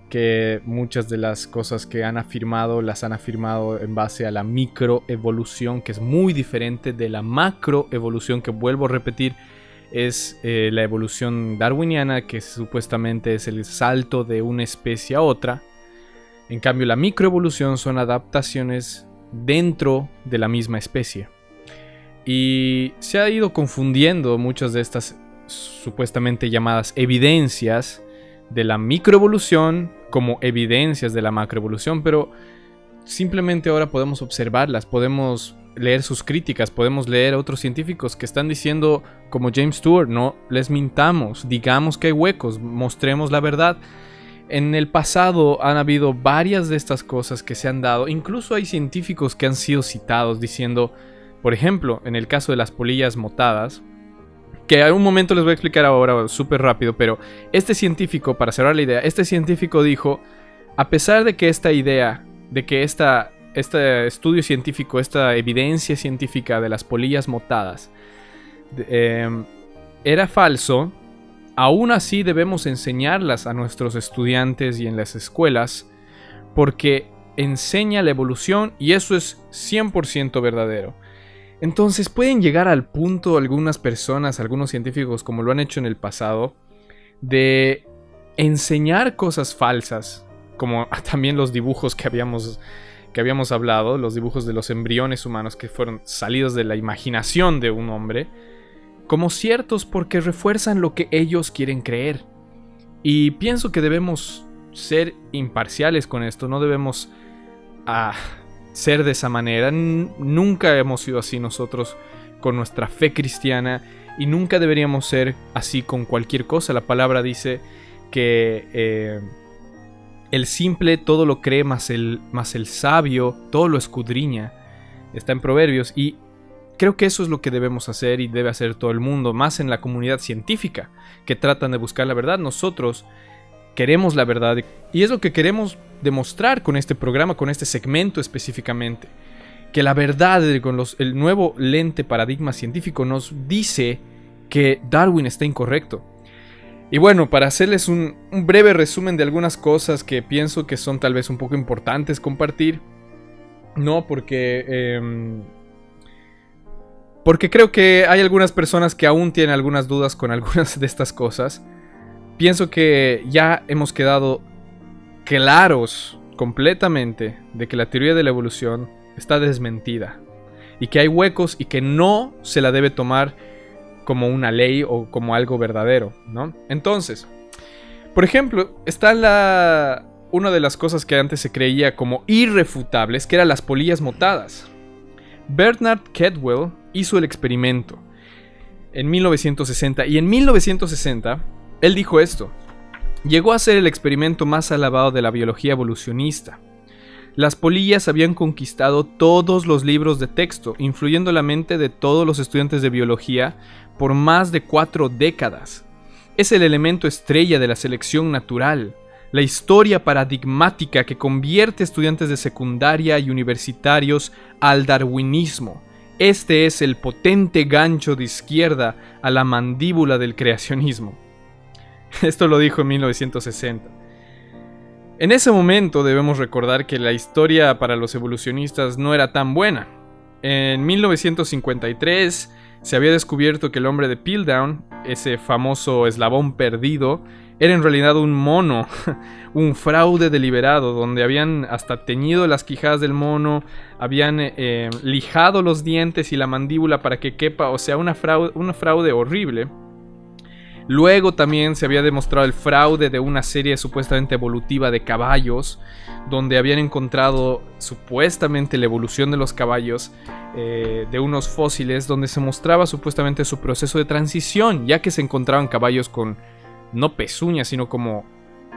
que muchas de las cosas que han afirmado las han afirmado en base a la microevolución, que es muy diferente de la macroevolución, que vuelvo a repetir, es eh, la evolución darwiniana, que supuestamente es el salto de una especie a otra. En cambio, la microevolución son adaptaciones dentro de la misma especie. Y se ha ido confundiendo muchas de estas supuestamente llamadas evidencias de la microevolución como evidencias de la macroevolución, pero simplemente ahora podemos observarlas, podemos leer sus críticas, podemos leer a otros científicos que están diciendo, como James Stewart, no les mintamos, digamos que hay huecos, mostremos la verdad. En el pasado han habido varias de estas cosas que se han dado, incluso hay científicos que han sido citados diciendo, por ejemplo, en el caso de las polillas motadas, que a un momento les voy a explicar ahora súper rápido, pero este científico, para cerrar la idea, este científico dijo, a pesar de que esta idea, de que esta, este estudio científico, esta evidencia científica de las polillas motadas em, era falso, aún así debemos enseñarlas a nuestros estudiantes y en las escuelas, porque enseña la evolución y eso es 100% verdadero. Entonces pueden llegar al punto algunas personas, algunos científicos, como lo han hecho en el pasado, de enseñar cosas falsas, como también los dibujos que habíamos, que habíamos hablado, los dibujos de los embriones humanos que fueron salidos de la imaginación de un hombre, como ciertos porque refuerzan lo que ellos quieren creer. Y pienso que debemos ser imparciales con esto, no debemos ah, ser de esa manera. Nunca hemos sido así nosotros con nuestra fe cristiana y nunca deberíamos ser así con cualquier cosa. La palabra dice que eh, el simple todo lo cree, más el, más el sabio todo lo escudriña. Está en Proverbios y creo que eso es lo que debemos hacer y debe hacer todo el mundo, más en la comunidad científica que tratan de buscar la verdad. Nosotros queremos la verdad y es lo que queremos demostrar con este programa, con este segmento específicamente. Que la verdad con los, el nuevo lente paradigma científico nos dice que Darwin está incorrecto. Y bueno, para hacerles un, un breve resumen de algunas cosas que pienso que son tal vez un poco importantes compartir. No, porque... em, porque creo que hay algunas personas que aún tienen algunas dudas con algunas de estas cosas. Pienso que ya hemos quedado claros completamente de que la teoría de la evolución está desmentida y que hay huecos y que no se la debe tomar como una ley o como algo verdadero, ¿no? Entonces, por ejemplo, está la una de las cosas que antes se creía como irrefutables, que eran las polillas motadas. Bernard Kedwell hizo el experimento en 1960 y en 1960 él dijo esto. Llegó a ser el experimento más alabado de la biología evolucionista. Las polillas habían conquistado todos los libros de texto, influyendo la mente de todos los estudiantes de biología por más de cuatro décadas. Es el elemento estrella de la selección natural, la historia paradigmática que convierte estudiantes de secundaria y universitarios al darwinismo. Este es el potente gancho de izquierda a la mandíbula del creacionismo. Esto lo dijo en 1960. En ese momento debemos recordar que la historia para los evolucionistas no era tan buena. En 1953 se había descubierto que el hombre de Piltdown, ese famoso eslabón perdido, era en realidad un mono, un fraude deliberado, donde habían hasta teñido las quijadas del mono, habían eh, lijado los dientes y la mandíbula para que quepa, o sea, una fraude, una fraude horrible. Luego también se había demostrado el fraude de una serie supuestamente evolutiva de caballos, donde habían encontrado supuestamente la evolución de los caballos eh, de unos fósiles, donde se mostraba supuestamente su proceso de transición, ya que se encontraban caballos con no pezuñas, sino como,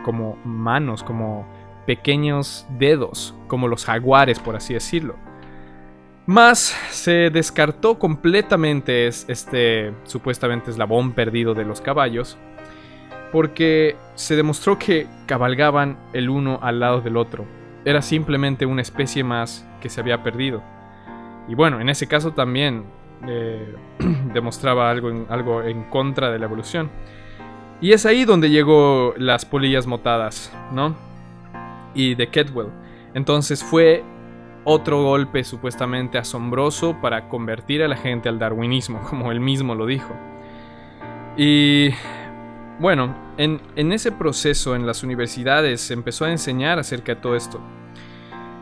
como manos, como pequeños dedos, como los jaguares, por así decirlo. Más se descartó completamente este supuestamente eslabón perdido de los caballos, porque se demostró que cabalgaban el uno al lado del otro. Era simplemente una especie más que se había perdido. Y bueno, en ese caso también eh, demostraba algo en, algo en contra de la evolución. Y es ahí donde llegó las polillas motadas, ¿no? Y de Ketwell. Entonces fue otro golpe supuestamente asombroso para convertir a la gente al darwinismo, como él mismo lo dijo. Y bueno, en, ese proceso en las universidades se empezó a enseñar acerca de todo esto.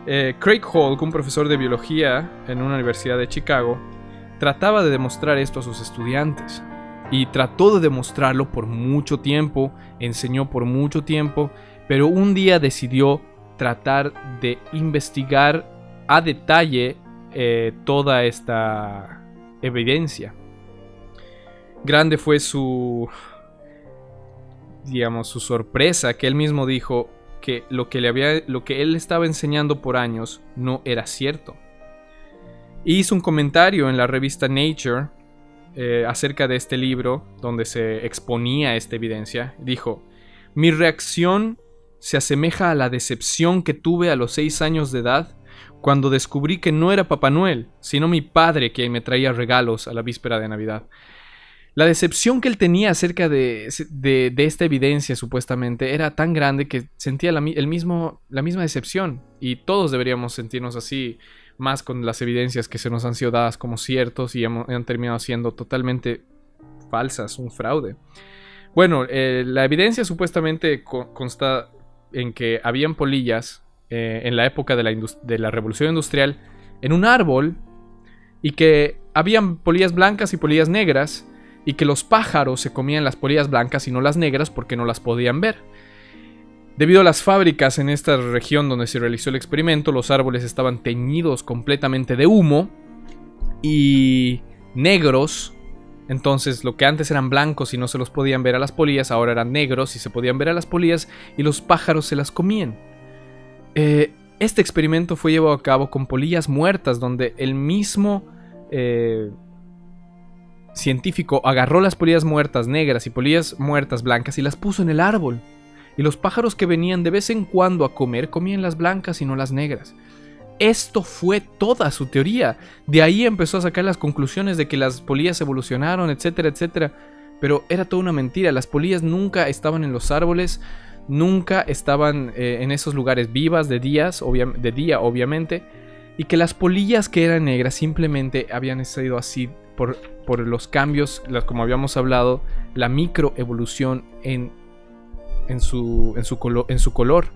Eh, Craig Hall, un profesor de biología en una universidad de Chicago, trataba de demostrar esto a sus estudiantes. Y trató de demostrarlo por mucho tiempo, enseñó por mucho tiempo, pero un día decidió tratar de investigar a detalle eh, toda esta evidencia. Grande fue su, digamos, su sorpresa que él mismo dijo que lo que, le había, lo que él estaba enseñando por años no era cierto. hizo un comentario en la revista Nature eh, acerca de este libro donde se exponía esta evidencia. Dijo, mi reacción se asemeja a la decepción que tuve a los seis años de edad cuando descubrí que no era Papá Noel, sino mi padre que me traía regalos a la víspera de Navidad. La decepción que él tenía acerca de, esta evidencia supuestamente era tan grande que sentía la, el mismo, la misma decepción y todos deberíamos sentirnos así más con las evidencias que se nos han sido dadas como ciertos y han terminado siendo totalmente falsas, un fraude. Bueno, eh, la evidencia supuestamente consta en que habían polillas eh, en la época de la, de la, revolución industrial en un árbol y que habían polillas blancas y polillas negras y que los pájaros se comían las polillas blancas y no las negras porque no las podían ver. Debido a las fábricas en esta región donde se realizó el experimento, los árboles estaban teñidos completamente de humo y negros. Entonces, lo que antes eran blancos y no se los podían ver a las polillas, ahora eran negros y se podían ver a las polillas y los pájaros se las comían. Eh, este experimento fue llevado a cabo con polillas muertas, donde el mismo eh, científico agarró las polillas muertas negras y polillas muertas blancas y las puso en el árbol. Y los pájaros que venían de vez en cuando a comer comían las blancas y no las negras. Esto fue toda su teoría. De ahí empezó a sacar las conclusiones de que las polillas evolucionaron, etcétera, etcétera. Pero era toda una mentira. Las polillas nunca estaban en los árboles nunca estaban eh, en esos lugares vivas de, días, de día, obviamente, y que las polillas que eran negras simplemente habían sido así por, por los cambios, como habíamos hablado, la microevolución en, en, su, en, su color.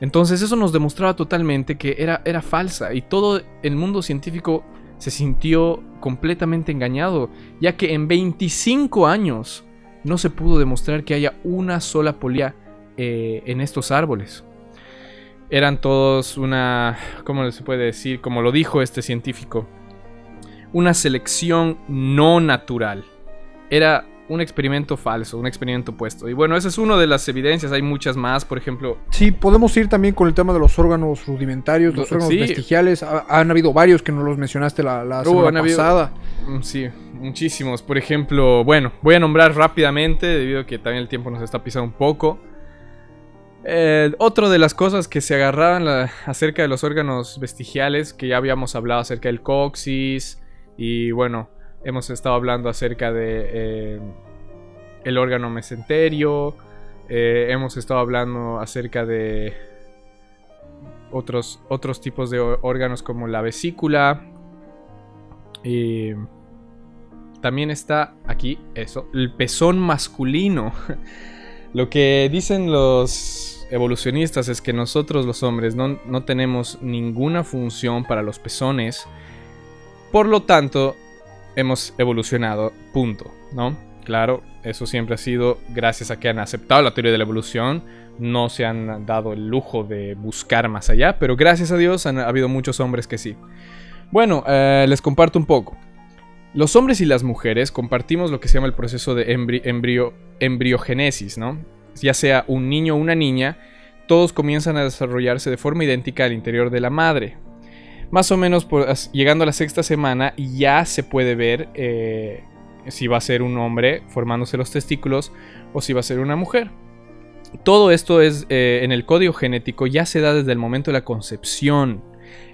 Entonces eso nos demostraba totalmente que era, era falsa y todo el mundo científico se sintió completamente engañado, ya que en 25 años no se pudo demostrar que haya una sola polilla eh, en estos árboles. Eran todos una, ¿cómo se puede decir? Como lo dijo este científico, una selección no natural. Era un experimento falso, un experimento puesto. Y bueno, esa es una de las evidencias, hay muchas más, por ejemplo... Sí, podemos ir también con el tema de los órganos rudimentarios, los órganos Sí. vestigiales. Ha- han habido varios que nos los mencionaste la, la semana han habido- pasada. Mm, Sí, muchísimos. Por ejemplo, bueno, voy a nombrar rápidamente, debido a que también el tiempo nos está pisando un poco. Eh, otro de las cosas que se agarraban acerca de los órganos vestigiales, que ya habíamos hablado acerca del coxis, y bueno, hemos estado hablando acerca de eh, el órgano mesenterio, eh, hemos estado hablando acerca de otros, otros tipos de órganos como la vesícula, y también está aquí eso, el pezón masculino. Lo que dicen los evolucionistas es que nosotros los hombres no, no tenemos ninguna función para los pezones. Por lo tanto, hemos evolucionado, punto, ¿no? Claro, eso siempre ha sido gracias a que han aceptado la teoría de la evolución. No se han dado el lujo de buscar más allá, pero gracias a Dios han habido muchos hombres que sí. Bueno, eh, les comparto un poco. Los hombres y las mujeres compartimos lo que se llama el proceso de embri- embrio- embriogénesis, ¿no? Ya sea un niño o una niña, todos comienzan a desarrollarse de forma idéntica al interior de la madre. Más o menos llegando a la sexta semana ya se puede ver eh, si va a ser un hombre formándose los testículos o si va a ser una mujer. Todo esto es eh, en el código genético ya se da desde el momento de la concepción.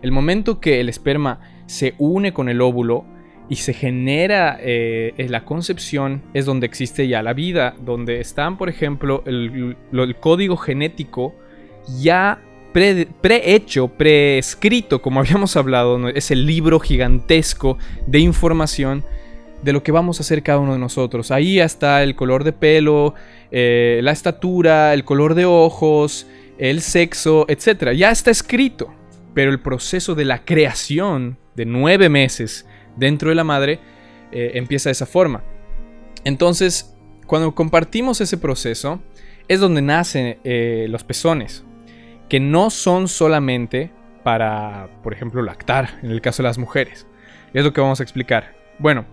El momento que el esperma se une con el óvulo y se genera eh, en la concepción es donde existe ya la vida, donde están, por ejemplo, el, código genético ya pre- prehecho, prescrito, como habíamos hablado, ¿no? es el libro gigantesco de información de lo que vamos a hacer cada uno de nosotros. Ahí está el color de pelo, eh, la estatura, el color de ojos, el sexo, etc. Ya está escrito. Pero el proceso de la creación de nueve meses dentro de la madre eh, empieza de esa forma. Entonces, cuando compartimos ese proceso, es donde nacen eh, los pezones, que no son solamente para, por ejemplo, lactar, en el caso de las mujeres. Es lo que vamos a explicar. Bueno,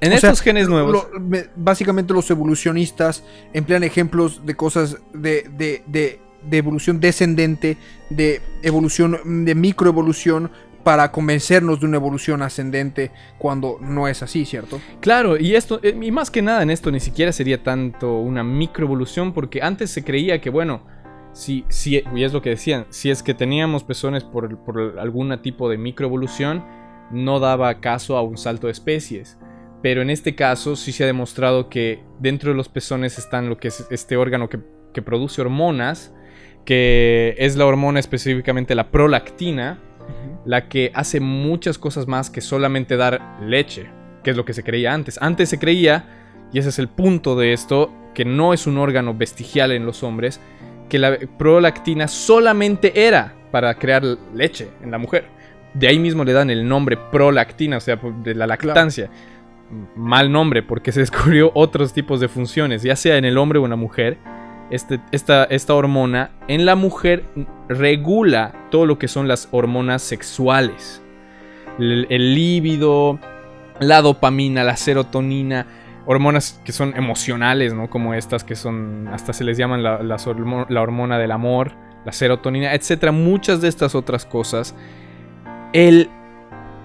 en O sea, estos genes nuevos... Lo- me- básicamente los evolucionistas emplean ejemplos de cosas de, de- de- de evolución descendente, de evolución, de microevolución, para convencernos de una evolución ascendente cuando no es así, ¿cierto? Claro, y esto, eh, y más que nada en esto ni siquiera sería tanto una microevolución, porque antes se creía que, bueno, si, si, y es lo que decían, si es que teníamos pezones por, algún tipo de microevolución, no daba caso a un salto de especies. Pero en este caso sí se ha demostrado que dentro de los pezones están lo que es este órgano que, que produce hormonas, que es la hormona específicamente la prolactina, la que hace muchas cosas más que solamente dar leche, que es lo que se creía antes. Antes se creía, y ese es el punto de esto, que no es un órgano vestigial en los hombres, que la prolactina solamente era para crear leche en la mujer. De ahí mismo le dan el nombre prolactina, o sea, de la lactancia. Mal nombre, porque se descubrió otros tipos de funciones, ya sea en el hombre o en la mujer. Este, esta, esta hormona en la mujer regula todo lo que son las hormonas sexuales. El, el líbido, la dopamina, la serotonina, hormonas que son emocionales, ¿no? Como estas que son, hasta se les llaman la, hormo- la hormona del amor, la serotonina, etcétera. Muchas de estas otras cosas. El,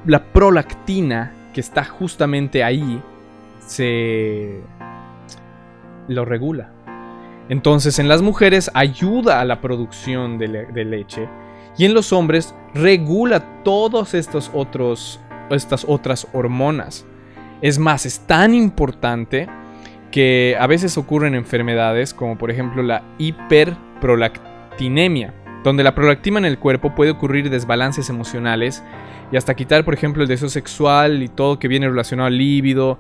la prolactina, que está justamente ahí, se lo regula. Entonces en las mujeres ayuda a la producción de, le- de leche y en los hombres regula otros estas otras hormonas. Es más, es tan importante que a veces ocurren enfermedades como por ejemplo la hiperprolactinemia, donde la prolactina en el cuerpo puede ocurrir desbalances emocionales y hasta quitar por ejemplo el deseo sexual y todo que viene relacionado al líbido.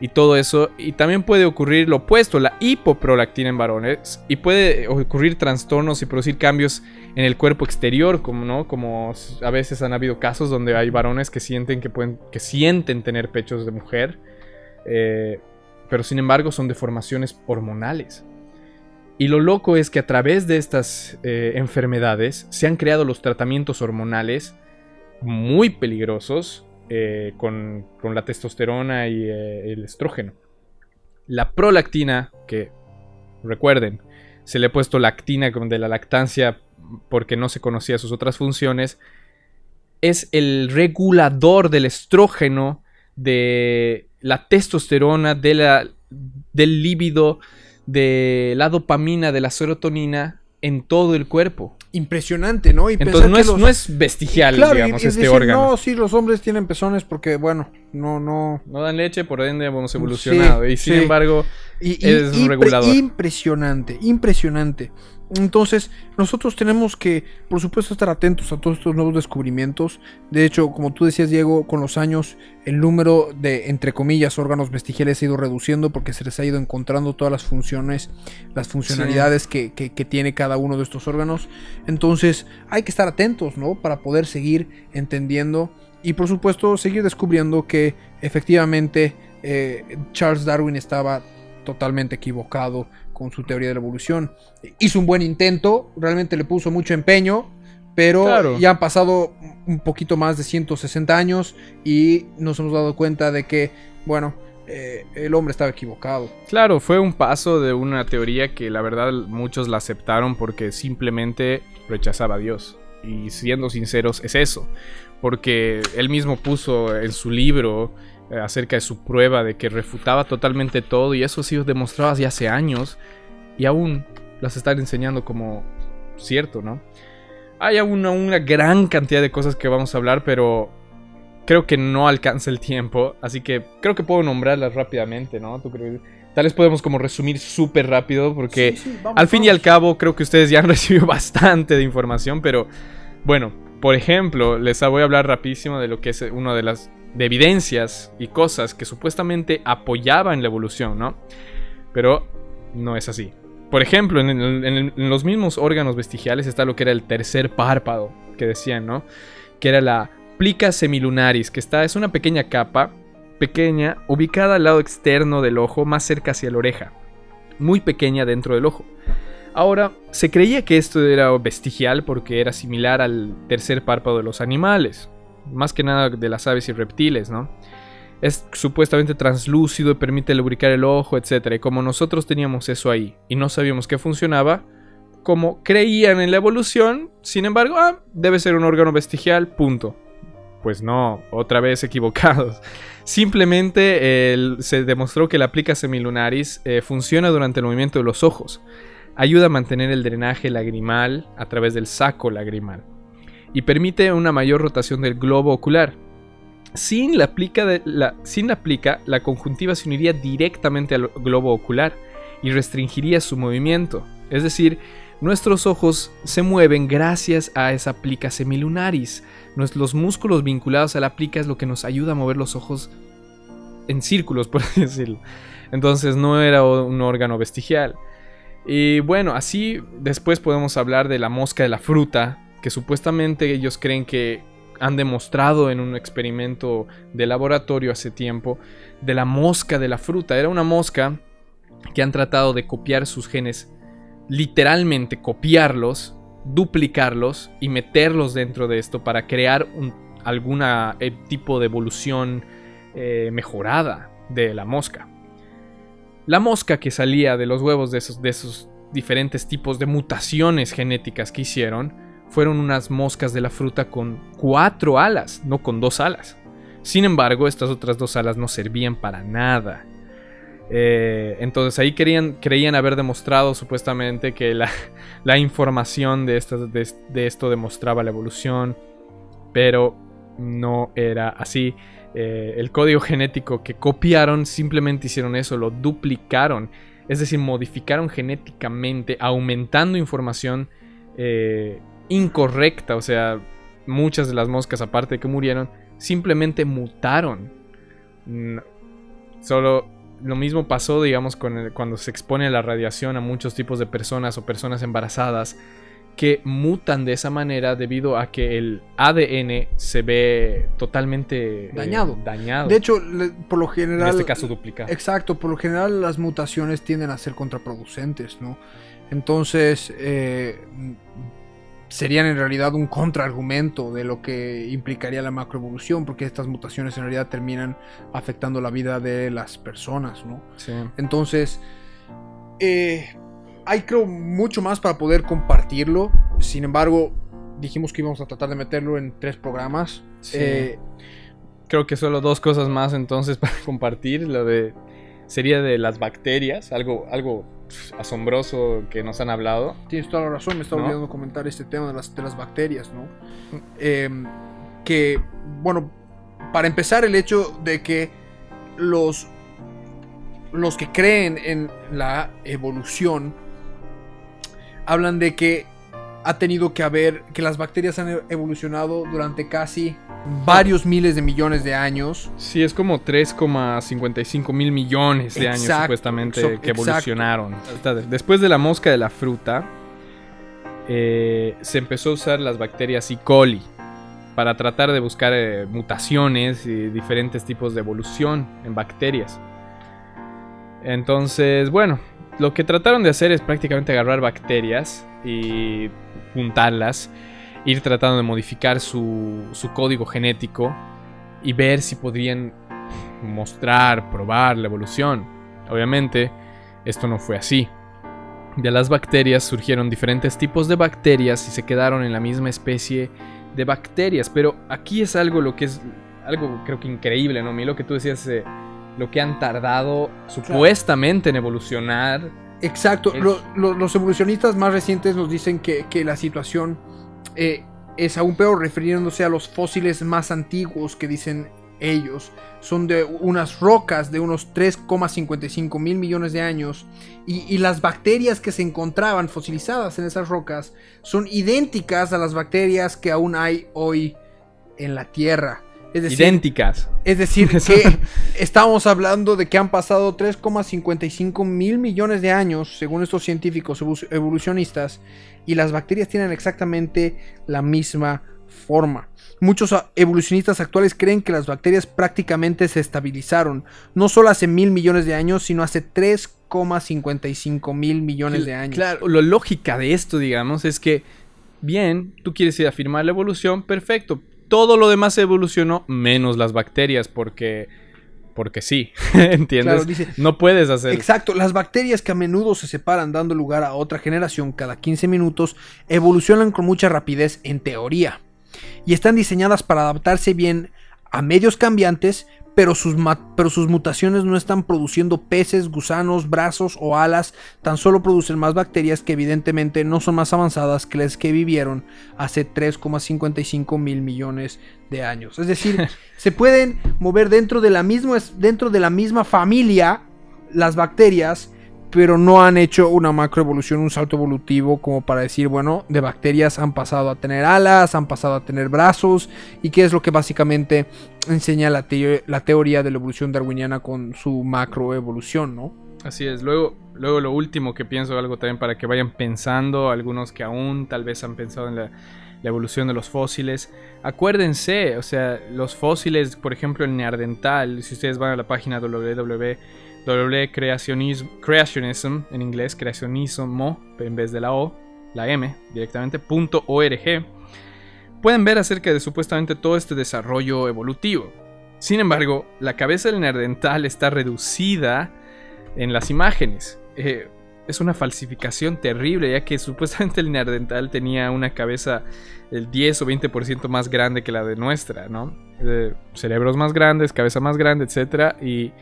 Y todo eso. Y también puede ocurrir lo opuesto, la hipoprolactina en varones. Y puede ocurrir trastornos y producir cambios en el cuerpo exterior, como, ¿no? como a veces han habido casos donde hay varones que sienten, que pueden, que sienten tener pechos de mujer. Eh, pero sin embargo son deformaciones hormonales. Y lo loco es que a través de estas eh, enfermedades se han creado los tratamientos hormonales muy peligrosos eh, con, la testosterona y eh, el estrógeno. La prolactina, que recuerden, se le ha puesto lactina de la lactancia porque no se conocía sus otras funciones, es el regulador del estrógeno, de la testosterona, de la, del líbido, de la dopamina, de la serotonina en todo el cuerpo. Impresionante, ¿no? Y Entonces no es, no es, vestigial, digamos, este órgano. No, sí, los hombres tienen pezones porque, bueno, no, no. No dan leche, por ende hemos evolucionado. y sin embargo, es regulador. Impresionante, impresionante. Entonces, nosotros tenemos que, por supuesto, estar atentos a todos estos nuevos descubrimientos. De hecho, como tú decías, Diego, con los años el número de, entre comillas, órganos vestigiales ha ido reduciendo porque se les ha ido encontrando todas las funciones, las funcionalidades que, tiene cada uno de estos órganos. Entonces, hay que estar atentos, ¿no? Para poder seguir entendiendo y, por supuesto, seguir descubriendo que efectivamente eh, Charles Darwin estaba totalmente equivocado con su teoría de la evolución. Hizo un buen intento, realmente le puso mucho empeño, pero ya han pasado un poquito más de 160 años y nos hemos dado cuenta de que, bueno, eh, el hombre estaba equivocado. Claro, fue un paso de una teoría que la verdad muchos la aceptaron porque simplemente rechazaba a Dios. Y siendo sinceros, es eso. Porque él mismo puso en su libro eh, acerca de su prueba de que refutaba totalmente todo y eso ha sido demostrado hace hace años y aún las están enseñando como cierto, ¿no? Hay aún una gran cantidad de cosas que vamos a hablar, pero creo que no alcanza el tiempo, así que creo que puedo nombrarlas rápidamente, ¿no? ¿Tú crees? Tal vez podemos como resumir súper rápido porque al fin y al cabo creo que ustedes ya han recibido bastante de información, pero bueno, por ejemplo, les voy a hablar rapidísimo de lo que es una de las de evidencias y cosas que supuestamente apoyaban la evolución, ¿no? Pero no es así. Por ejemplo, en, los mismos órganos vestigiales está lo que era el tercer párpado, que decían, ¿no? Que era la plica semilunaris, que está, es una pequeña capa, pequeña, ubicada al lado externo del ojo, más cerca hacia la oreja, muy pequeña dentro del ojo. Ahora, se creía que esto era vestigial porque era similar al tercer párpado de los animales, más que nada de las aves y reptiles, ¿no? Es supuestamente translúcido y permite lubricar el ojo, etc. Y como nosotros teníamos eso ahí y no sabíamos que funcionaba, como creían en la evolución, sin embargo, ah, debe ser un órgano vestigial, punto. Pues no, otra vez equivocados. Simplemente se demostró que la plica semilunaris eh, funciona durante el movimiento de los ojos. Ayuda a mantener el drenaje lagrimal a través del saco lagrimal y permite una mayor rotación del globo ocular. Sin la, plica la, sin la la conjuntiva se uniría directamente al globo ocular y restringiría su movimiento. Es decir, nuestros ojos se mueven gracias a esa plica semilunaris. Los músculos vinculados a la plica es lo que nos ayuda a mover los ojos en círculos, por decirlo. Entonces no era un órgano vestigial. Y bueno, así después podemos hablar de la mosca de la fruta, que supuestamente ellos creen que han demostrado en un experimento de laboratorio hace tiempo de la mosca de la fruta. Era una mosca que han tratado de copiar sus genes, literalmente copiarlos, duplicarlos y meterlos dentro de esto para crear algún eh, tipo de evolución eh, mejorada de la mosca. La mosca que salía de los huevos de esos, de esos diferentes tipos de mutaciones genéticas que hicieron, fueron unas moscas de la fruta con cuatro alas, no con dos alas. Sin embargo, estas otras dos alas no servían para nada. Eh, entonces ahí creían haber demostrado supuestamente que la, información de, de, esto demostraba la evolución, pero no era así. Eh, el código genético que copiaron simplemente hicieron eso, lo duplicaron, es decir, modificaron genéticamente, aumentando información eh, incorrecta, o sea, muchas de las moscas, aparte de que murieron, simplemente mutaron. Solo lo mismo pasó, digamos, con el- cuando se expone a la radiación a muchos tipos de personas o personas embarazadas que mutan de esa manera debido a que el ADN se ve totalmente eh, Dañado. dañado. De hecho, le- por lo general... en este caso duplicado. Exacto, por lo general las mutaciones tienden a ser contraproducentes, ¿no? Entonces, eh, serían en realidad un contraargumento de lo que implicaría la macroevolución, porque estas mutaciones en realidad terminan afectando la vida de las personas, ¿no? Sí. Entonces, eh, hay creo mucho más para poder compartirlo. Sin embargo, dijimos que íbamos a tratar de meterlo en tres programas. Sí. Eh, Creo que solo dos cosas más entonces para compartir. Lo de sería de las bacterias, algo, algo asombroso que nos han hablado. Tienes toda la razón, me estaba ¿No? olvidando comentar este tema de las, de las bacterias, ¿no? Em, que, bueno, para empezar, el hecho de que los, los que creen en la evolución hablan de que ha tenido que haber, que las bacterias han evolucionado durante casi varios miles de millones de años. Sí, es como 3,55 mil millones de años supuestamente so- que evolucionaron. Después de la mosca de la fruta, eh, se empezó a usar las bacterias E. coli para tratar de buscar eh, mutaciones y diferentes tipos de evolución en bacterias. Entonces, bueno, lo que trataron de hacer es prácticamente agarrar bacterias y juntarlas, ir tratando de modificar su, su código genético y ver si podrían mostrar, probar la evolución. Obviamente, esto no fue así. De las bacterias surgieron diferentes tipos de bacterias y se quedaron en la misma especie de bacterias. Pero aquí es algo lo que es algo creo que increíble, ¿no? Mira lo que tú decías, eh, lo que han tardado supuestamente en evolucionar. Exacto, Es- lo- lo- los evolucionistas más recientes nos dicen que, que la situación eh, es aún peor refiriéndose a los fósiles más antiguos que dicen ellos. Son de unas rocas de unos 3,55 mil millones de años y, y las bacterias que se encontraban fosilizadas en esas rocas son idénticas a las bacterias que aún hay hoy en la Tierra. Es decir, idénticas. es decir, que estamos hablando de que han pasado 3,55 mil millones de años, según estos científicos evolucionistas, y las bacterias tienen exactamente la misma forma. Muchos a- evolucionistas actuales creen que las bacterias prácticamente se estabilizaron, no solo hace mil millones de años, sino hace 3,55 mil millones de años. Claro, la lógica de esto, digamos, es que, bien, tú quieres ir a afirmar la evolución, perfecto. Todo lo demás evolucionó, menos las bacterias, porque. Porque sí, ¿entiendes? Claro, dice- no puedes hacer. Exacto, las bacterias que a menudo se separan dando lugar a otra generación cada 15 minutos evolucionan con mucha rapidez en teoría y están diseñadas para adaptarse bien a medios cambiantes, pero sus, pero sus mutaciones no están produciendo peces, gusanos, brazos o alas, tan solo producen más bacterias que evidentemente no son más avanzadas que las que vivieron hace 3,55 mil millones de años. Es decir, se pueden mover dentro de la misma, dentro de la misma familia las bacterias, pero no han hecho una macroevolución, un salto evolutivo como para decir, bueno, de bacterias han pasado a tener alas, han pasado a tener brazos, y qué es lo que básicamente enseña la, teo- la teoría de la evolución darwiniana con su macroevolución, ¿no? Así es. Luego, luego lo último que pienso, algo también para que vayan pensando, algunos que aún tal vez han pensado en la, evolución de los fósiles. Acuérdense, o sea, los fósiles, por ejemplo, el neandertal, si ustedes van a la página www www.creacionism creationism, en inglés, creacionismo, en vez de la O, la M, directamente, .org, pueden ver acerca de supuestamente todo este desarrollo evolutivo. Sin embargo, la cabeza del neandertal está reducida en las imágenes. Eh, es una falsificación terrible, ya que supuestamente el neandertal tenía una cabeza el 10 o 20% más grande que la de nuestra, ¿no? Eh, cerebros más grandes, cabeza más grande, etc. Y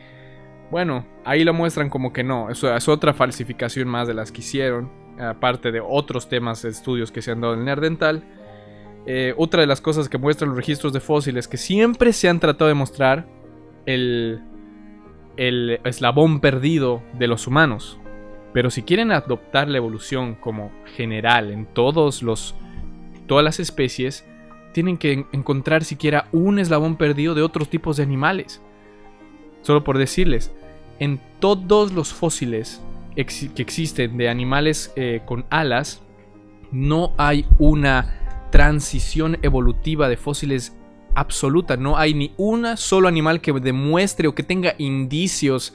bueno, ahí lo muestran como que no, eso es otra falsificación más de las que hicieron, aparte de otros temas estudios que se han dado en el neandertal. Eh, otra de las cosas que muestran los registros de fósiles que siempre se han tratado de mostrar el, el eslabón perdido de los humanos. Pero si quieren adoptar la evolución como general en todos los, todas las especies, tienen que en- encontrar siquiera un eslabón perdido de otros tipos de animales. solo por decirles, en todos los fósiles que existen de animales eh, con alas, no hay una transición evolutiva de fósiles absoluta. No hay ni un solo animal que demuestre o que tenga indicios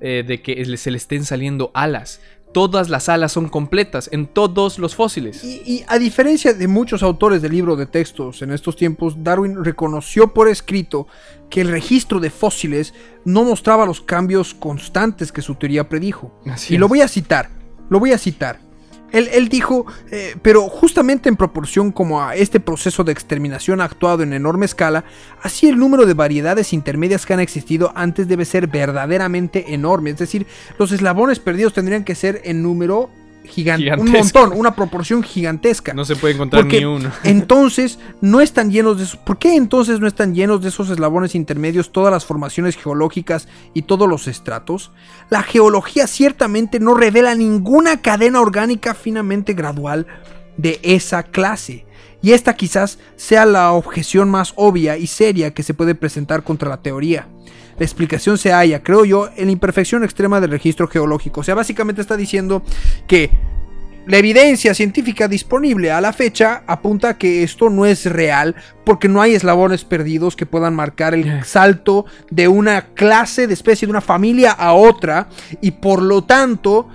eh, de que se le estén saliendo alas. Todas las alas son completas en todos los fósiles. Y, y a diferencia de muchos autores del libro de textos en estos tiempos, Darwin reconoció por escrito que el registro de fósiles no mostraba los cambios constantes que su teoría predijo. Así y lo voy a citar, lo voy a citar. Él, él dijo, eh, pero justamente en proporción como a este proceso de exterminación ha actuado en enorme escala, así el número de variedades intermedias que han existido antes debe ser verdaderamente enorme. Es decir, los eslabones perdidos tendrían que ser en número gigante, un montón, una proporción gigantesca. No se puede encontrar Porque ni uno. entonces no están llenos de. ¿Por qué entonces no están llenos de esos eslabones intermedios todas las formaciones geológicas y todos los estratos? La geología ciertamente no revela ninguna cadena orgánica finamente gradual de esa clase. Y esta quizás sea la objeción más obvia y seria que se puede presentar contra la teoría. La explicación se halla, creo yo, en la imperfección extrema del registro geológico. O sea, básicamente está diciendo que la evidencia científica disponible a la fecha apunta a que esto no es real porque no hay eslabones perdidos que puedan marcar el salto de una clase de especie, de una familia a otra y por lo tanto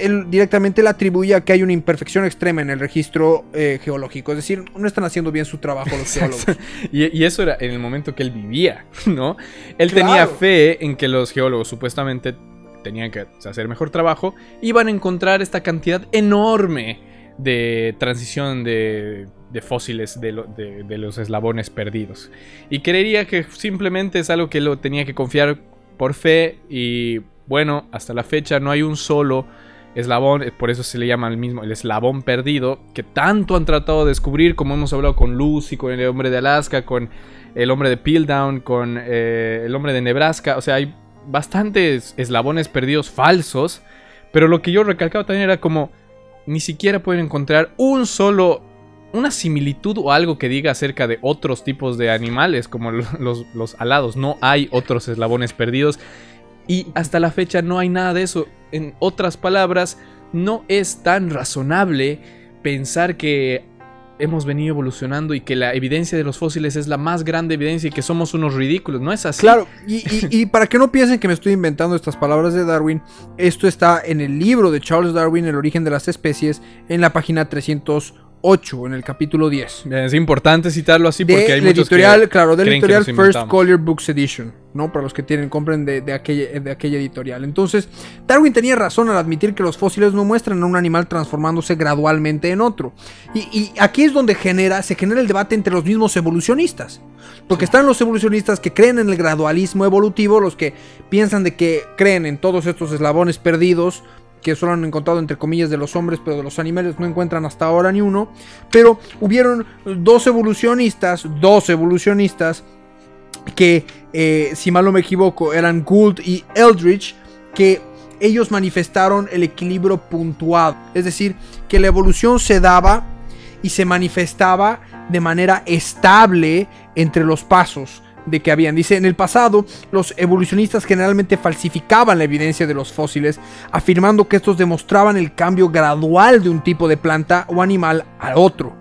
él directamente le atribuye a que hay una imperfección extrema en el registro eh, geológico. Es decir, no están haciendo bien su trabajo los geólogos. Y, y eso era en el momento que él vivía, ¿no? Él Claro. tenía fe en que los geólogos supuestamente tenían que hacer mejor trabajo, iban a encontrar esta cantidad enorme de transición de, de fósiles de, lo- de- de los eslabones perdidos. Y creería que simplemente es algo que lo tenía que confiar por fe y bueno, hasta la fecha no hay un solo eslabón, eh, por eso se le llama el mismo el eslabón perdido, que tanto han tratado de descubrir, como hemos hablado con Lucy, con el hombre de Alaska, con el hombre de Piltdown, con eh, el hombre de Nebraska, o sea, hay bastantes eslabones perdidos falsos, pero lo que yo recalcaba también era como ni siquiera pueden encontrar un solo una similitud o algo que diga acerca de otros tipos de animales como lo- los, los alados. No hay otros eslabones perdidos y hasta la fecha no hay nada de eso. En otras palabras, no es tan razonable pensar que hemos venido evolucionando y que la evidencia de los fósiles es la más grande evidencia y que somos unos ridículos. No es así. Claro, y, y- para que no piensen que me estoy inventando estas palabras de Darwin, esto está en el libro de Charles Darwin, El origen de las especies, en la página 308, en el capítulo 10. Es importante citarlo así de porque hay la muchos editorial, que claro, de que editorial First inventamos. Collier Books Edition, ¿no? Para los que tienen, compren de, de aquella, de aquella editorial. Entonces, Darwin tenía razón al admitir que los fósiles no muestran a un animal transformándose gradualmente en otro. Y, y aquí es donde genera, se genera el debate entre los mismos evolucionistas. Porque están los evolucionistas que creen en el gradualismo evolutivo, los que piensan de que creen en todos estos eslabones perdidos, que solo han encontrado entre comillas de los hombres, pero de los animales no encuentran hasta ahora ni uno. Pero hubieron dos evolucionistas, dos evolucionistas, que eh, si mal no me equivoco eran Gould y Eldridge, que ellos manifestaron el equilibrio puntuado. Es decir, que la evolución se daba y se manifestaba de manera estable entre los pasos de que habían. Dice, en el pasado los evolucionistas generalmente falsificaban la evidencia de los fósiles, afirmando que estos demostraban el cambio gradual de un tipo de planta o animal al otro.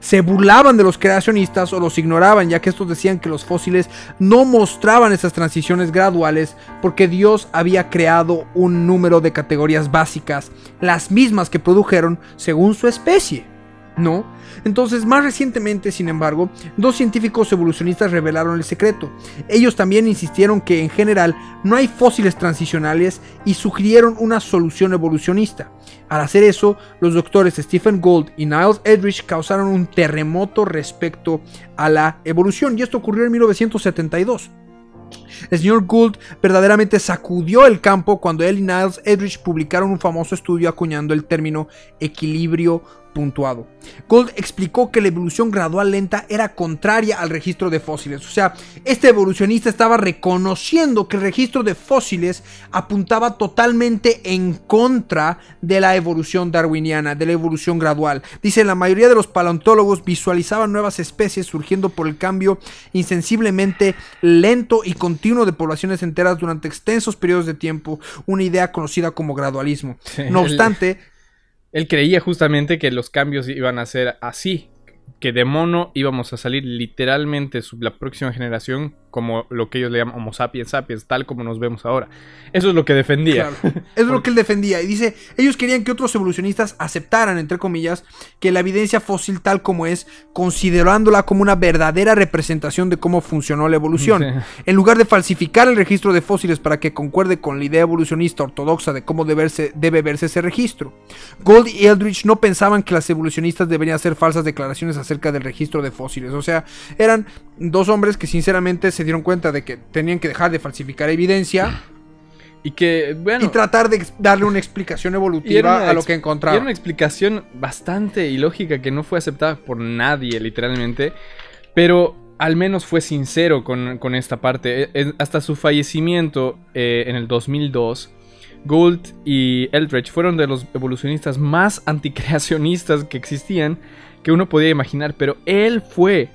Se burlaban de los creacionistas o los ignoraban, ya que estos decían que los fósiles no mostraban esas transiciones graduales porque Dios había creado un número de categorías básicas, las mismas que produjeron según su especie. ¿No? Entonces, más recientemente, sin embargo, dos científicos evolucionistas revelaron el secreto. Ellos también insistieron que en general no hay fósiles transicionales y sugirieron una solución evolucionista. Al hacer eso, los doctores Stephen Gould y Niles Edrich causaron un terremoto respecto a la evolución, y esto ocurrió en 1972. El señor Gould verdaderamente sacudió el campo cuando él y Niles Edrich publicaron un famoso estudio acuñando el término equilibrio puntuado. Gould explicó que la evolución gradual lenta era contraria al registro de fósiles. O sea, este evolucionista estaba reconociendo que el registro de fósiles apuntaba totalmente en contra de la evolución darwiniana, de la evolución gradual. Dice, la mayoría de los paleontólogos visualizaban nuevas especies surgiendo por el cambio insensiblemente lento y continuo de poblaciones enteras durante extensos periodos de tiempo, una idea conocida como gradualismo. No obstante, Él creía justamente que los cambios iban a ser así. Que de mono íbamos a salir literalmente la próxima generación como lo que ellos le llaman Homo sapiens sapiens, tal como nos vemos ahora. Eso es lo que defendía. Claro. Eso es lo que él defendía. Y dice, ellos querían que otros evolucionistas aceptaran, entre comillas, que la evidencia fósil tal como es, considerándola como una verdadera representación de cómo funcionó la evolución. Sí. En lugar de falsificar el registro de fósiles para que concuerde con la idea evolucionista ortodoxa de cómo debe verse, debe verse ese registro. Gold y Eldridge no pensaban que las evolucionistas deberían hacer falsas declaraciones acerca del registro de fósiles. O sea, eran dos hombres que sinceramente se dieron cuenta de que tenían que dejar de falsificar evidencia Y que, bueno, y tratar de darle una explicación evolutiva una a lo que y era encontraron. una explicación bastante ilógica que no fue aceptada por nadie, literalmente. Pero al menos fue sincero con, con esta parte. Eh, eh, hasta su fallecimiento eh, en el 2002, Gould y Eldridge fueron de los evolucionistas más anticreacionistas que existían que uno podía imaginar. Pero él fue.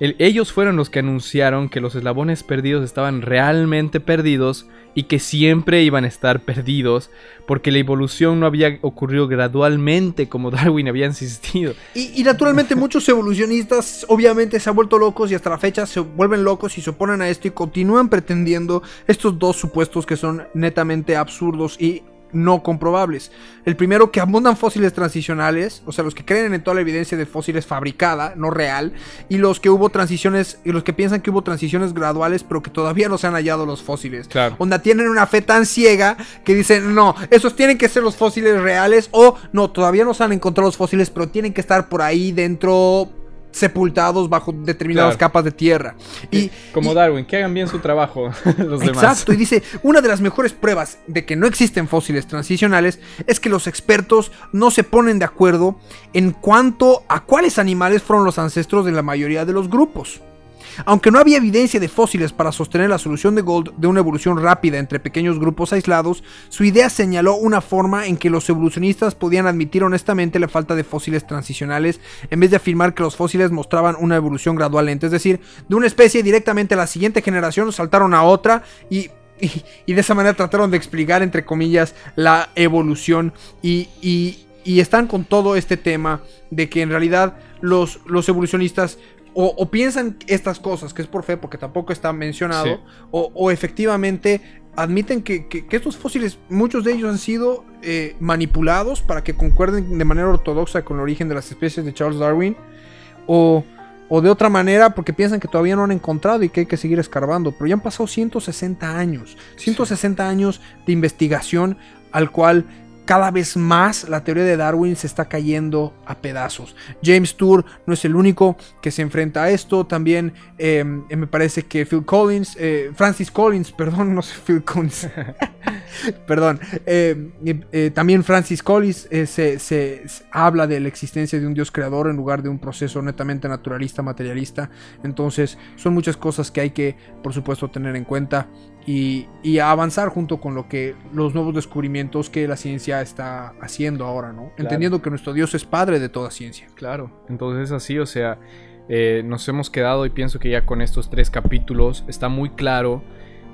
El- ellos fueron los que anunciaron que los eslabones perdidos estaban realmente perdidos y que siempre iban a estar perdidos porque la evolución no había ocurrido gradualmente como Darwin había insistido. Y, y naturalmente muchos evolucionistas obviamente se han vuelto locos y hasta la fecha se vuelven locos y se oponen a esto y continúan pretendiendo estos dos supuestos que son netamente absurdos y no comprobables. El primero que abundan fósiles transicionales, o sea, los que creen en toda la evidencia de fósiles fabricada, no real, y los que hubo transiciones, y los que piensan que hubo transiciones graduales, pero que todavía no se han hallado los fósiles. Claro. Onda tienen una fe tan ciega que dicen, no, esos tienen que ser los fósiles reales, o no, todavía no se han encontrado los fósiles, pero tienen que estar por ahí dentro sepultados bajo determinadas Claro. capas de tierra. Y, Como y- Darwin, que hagan bien su trabajo los demás. Exacto, y dice, una de las mejores pruebas de que no existen fósiles transicionales es que los expertos no se ponen de acuerdo en cuanto a cuáles animales fueron los ancestros de la mayoría de los grupos. Aunque no había evidencia de fósiles para sostener la solución de Gold de una evolución rápida entre pequeños grupos aislados, su idea señaló una forma en que los evolucionistas podían admitir honestamente la falta de fósiles transicionales en vez de afirmar que los fósiles mostraban una evolución gradual es decir, de una especie directamente a la siguiente generación saltaron a otra y y, y de esa manera trataron de explicar, entre comillas, la evolución. Y, y- y están con todo este tema de que en realidad los, los evolucionistas o, o piensan estas cosas, que es por fe, porque tampoco está mencionado, Sí. o, o efectivamente admiten que, que- que estos fósiles, muchos de ellos han sido eh, manipulados para que concuerden de manera ortodoxa con el origen de las especies de Charles Darwin, o, o de otra manera porque piensan que todavía no han encontrado y que hay que seguir escarbando. Pero ya han pasado 160 años, 160 años de investigación al cual cada vez más la teoría de Darwin se está cayendo a pedazos. James Tour no es el único que se enfrenta a esto. También eh, me parece que Phil Collins, eh, Francis Collins, perdón, no sé Phil Collins. Perdón. eh, eh, también Francis Collins eh, se, se- se habla de la existencia de un Dios creador en lugar de un proceso netamente naturalista, materialista. Entonces son muchas cosas que hay que, por supuesto, tener en cuenta y, y avanzar junto con lo que los nuevos descubrimientos que la ciencia está haciendo ahora, ¿no? Entendiendo que nuestro Dios es padre de toda ciencia. Claro, entonces así, o sea, eh, nos hemos quedado y pienso que ya con estos tres capítulos está muy claro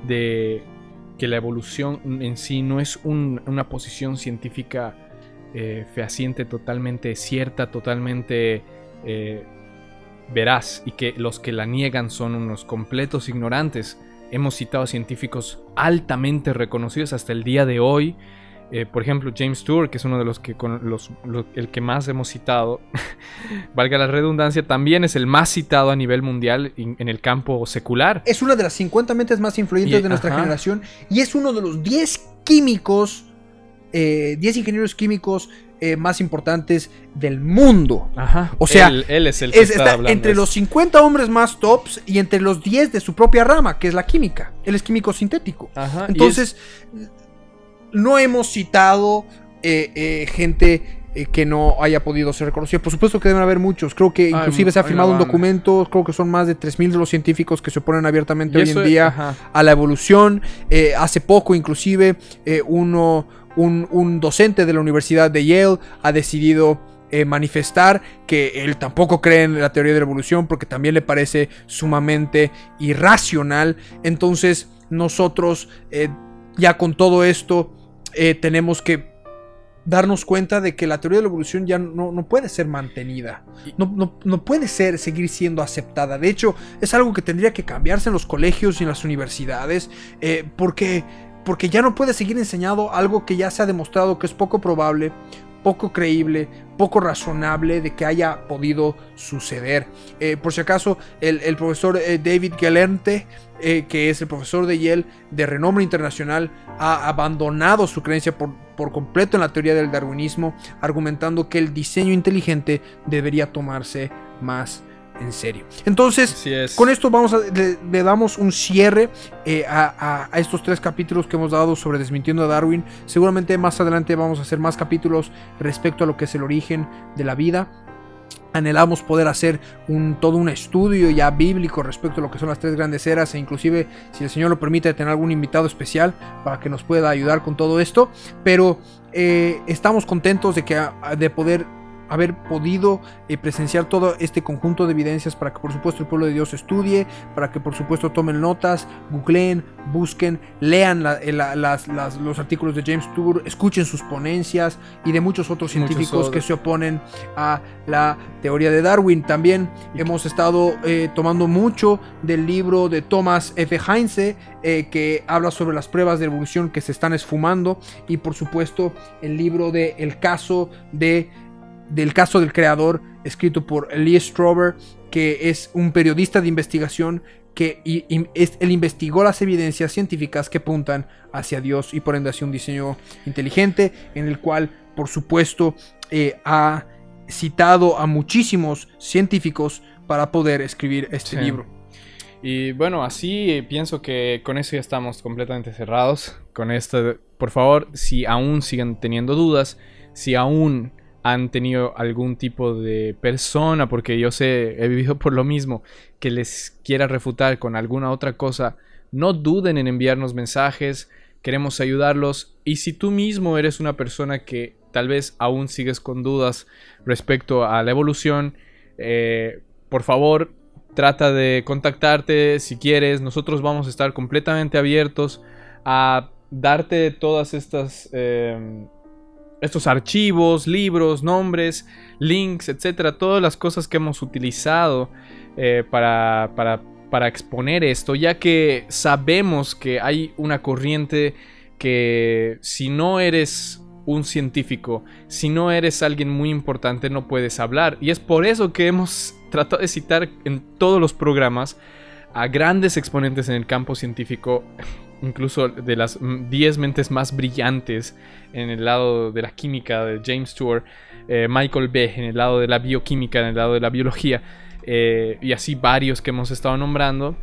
de que la evolución en sí no es un- una posición científica eh, fehaciente, totalmente cierta, totalmente eh, veraz y que los que la niegan son unos completos ignorantes. Hemos citado científicos altamente reconocidos hasta el día de hoy. Eh, por ejemplo, James Tour, que es uno de los que con los, lo- el que más hemos citado, valga la redundancia, también es el más citado a nivel mundial en, en el campo secular. Es una de las 50 mentes más influyentes Y- de nuestra ajá. generación y es uno de los 10 químicos, eh, 10 ingenieros químicos eh, más importantes del mundo. Ajá. O sea, él, él es el que Es- está, entre los esto. 50 hombres más tops y entre los 10 de su propia rama, que es la química. Él es químico sintético. Ajá, Entonces, no hemos citado eh, eh, gente eh, que no haya podido ser reconocida. Por supuesto que deben haber muchos. Creo que inclusive se ha firmado un documento. Creo que son más de 3.000 de los científicos que se oponen abiertamente hoy en día a la evolución. Eh, hace poco, inclusive, eh, uno, un, un docente de la Universidad de Yale ha decidido eh, manifestar que él tampoco cree en la teoría de la evolución porque también le parece sumamente irracional. Entonces nosotros ya con todo esto eh, tenemos que darnos cuenta de que la teoría de la evolución ya no, no puede ser mantenida, no, no- no puede ser, seguir siendo aceptada. De hecho, es algo que tendría que cambiarse en los colegios y en las universidades, eh, porque, porque ya no puede seguir enseñado algo que ya se ha demostrado que es poco probable, poco creíble, poco razonable de que haya podido suceder. Eh, por si acaso, el, profesor eh, David Gelernte, eh, que es el profesor de Yale de renombre internacional, ha abandonado su creencia por, por completo en la teoría del darwinismo, argumentando que el diseño inteligente debería tomarse más en serio. Entonces, es. con esto vamos a, le, le damos un cierre eh, a, a- a estos tres capítulos que hemos dado sobre desmintiendo a Darwin. Seguramente más adelante vamos a hacer más capítulos respecto a lo que es el origen de la vida. Anhelamos poder hacer un, todo un estudio ya bíblico respecto a lo que son las tres grandes eras e inclusive, si el Señor lo permite, tener algún invitado especial para que nos pueda ayudar con todo esto. Pero eh, estamos contentos de, que, de poder haber podido eh, presenciar todo este conjunto de evidencias para que por supuesto el pueblo de Dios estudie, para que por supuesto tomen notas, googleen, busquen, lean la- eh, la- las- las- los artículos de James Tour, escuchen sus ponencias y de muchos otros Muchos científicos otros. que se oponen a la teoría de Darwin. También hemos estado eh, tomando mucho del libro de Thomas F. Heinze, eh, que habla sobre las pruebas de evolución que se están esfumando, y por supuesto el libro de El caso de del caso del creador, escrito por Lee Strober, que es un periodista de investigación que y- y- es- él investigó las evidencias científicas que apuntan hacia Dios y por ende hacia un diseño inteligente, en el cual, por supuesto, eh, ha citado a muchísimos científicos para poder escribir este Sí. libro. Y bueno, así eh, pienso que con eso ya estamos completamente cerrados. Con esto, por favor, si aún siguen teniendo dudas, si aún han tenido algún tipo de persona, porque yo sé, he vivido por lo mismo, que les quiera refutar con alguna otra cosa, no duden en enviarnos mensajes, queremos ayudarlos. Y si tú mismo eres una persona que tal vez aún sigues con dudas respecto a la evolución, eh, por favor, trata de contactarte si quieres. Nosotros vamos a estar completamente abiertos a darte todas estas eh, estos archivos, libros, nombres, links, etcétera, todas las cosas que hemos utilizado eh, para, para, para exponer esto, ya que sabemos que hay una corriente que si no eres un científico, si no eres alguien muy importante, no puedes hablar. Y es por eso que hemos tratado de citar en todos los programas a grandes exponentes en el campo científico, incluso de las 10 mentes más brillantes en el lado de la química de James Tour, eh, Michael Behe en el lado de la bioquímica, en el lado de la biología, eh, y así varios que hemos estado nombrando,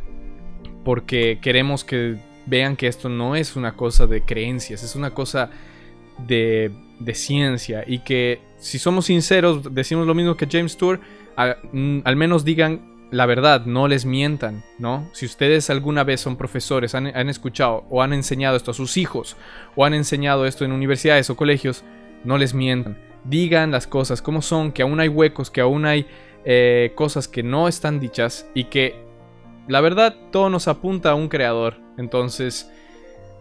porque queremos que vean que esto no es una cosa de creencias, es una cosa de, de ciencia, y que si somos sinceros, decimos lo mismo que James Tour, a- mm, al menos digan la verdad, no les mientan, ¿no? Si ustedes alguna vez son profesores, han, escuchado o han enseñado esto a sus hijos, o han enseñado esto en universidades o colegios, no les mientan. Digan las cosas como son, que aún hay huecos, que aún hay eh, cosas que no están dichas y que la verdad todo nos apunta a un creador. Entonces,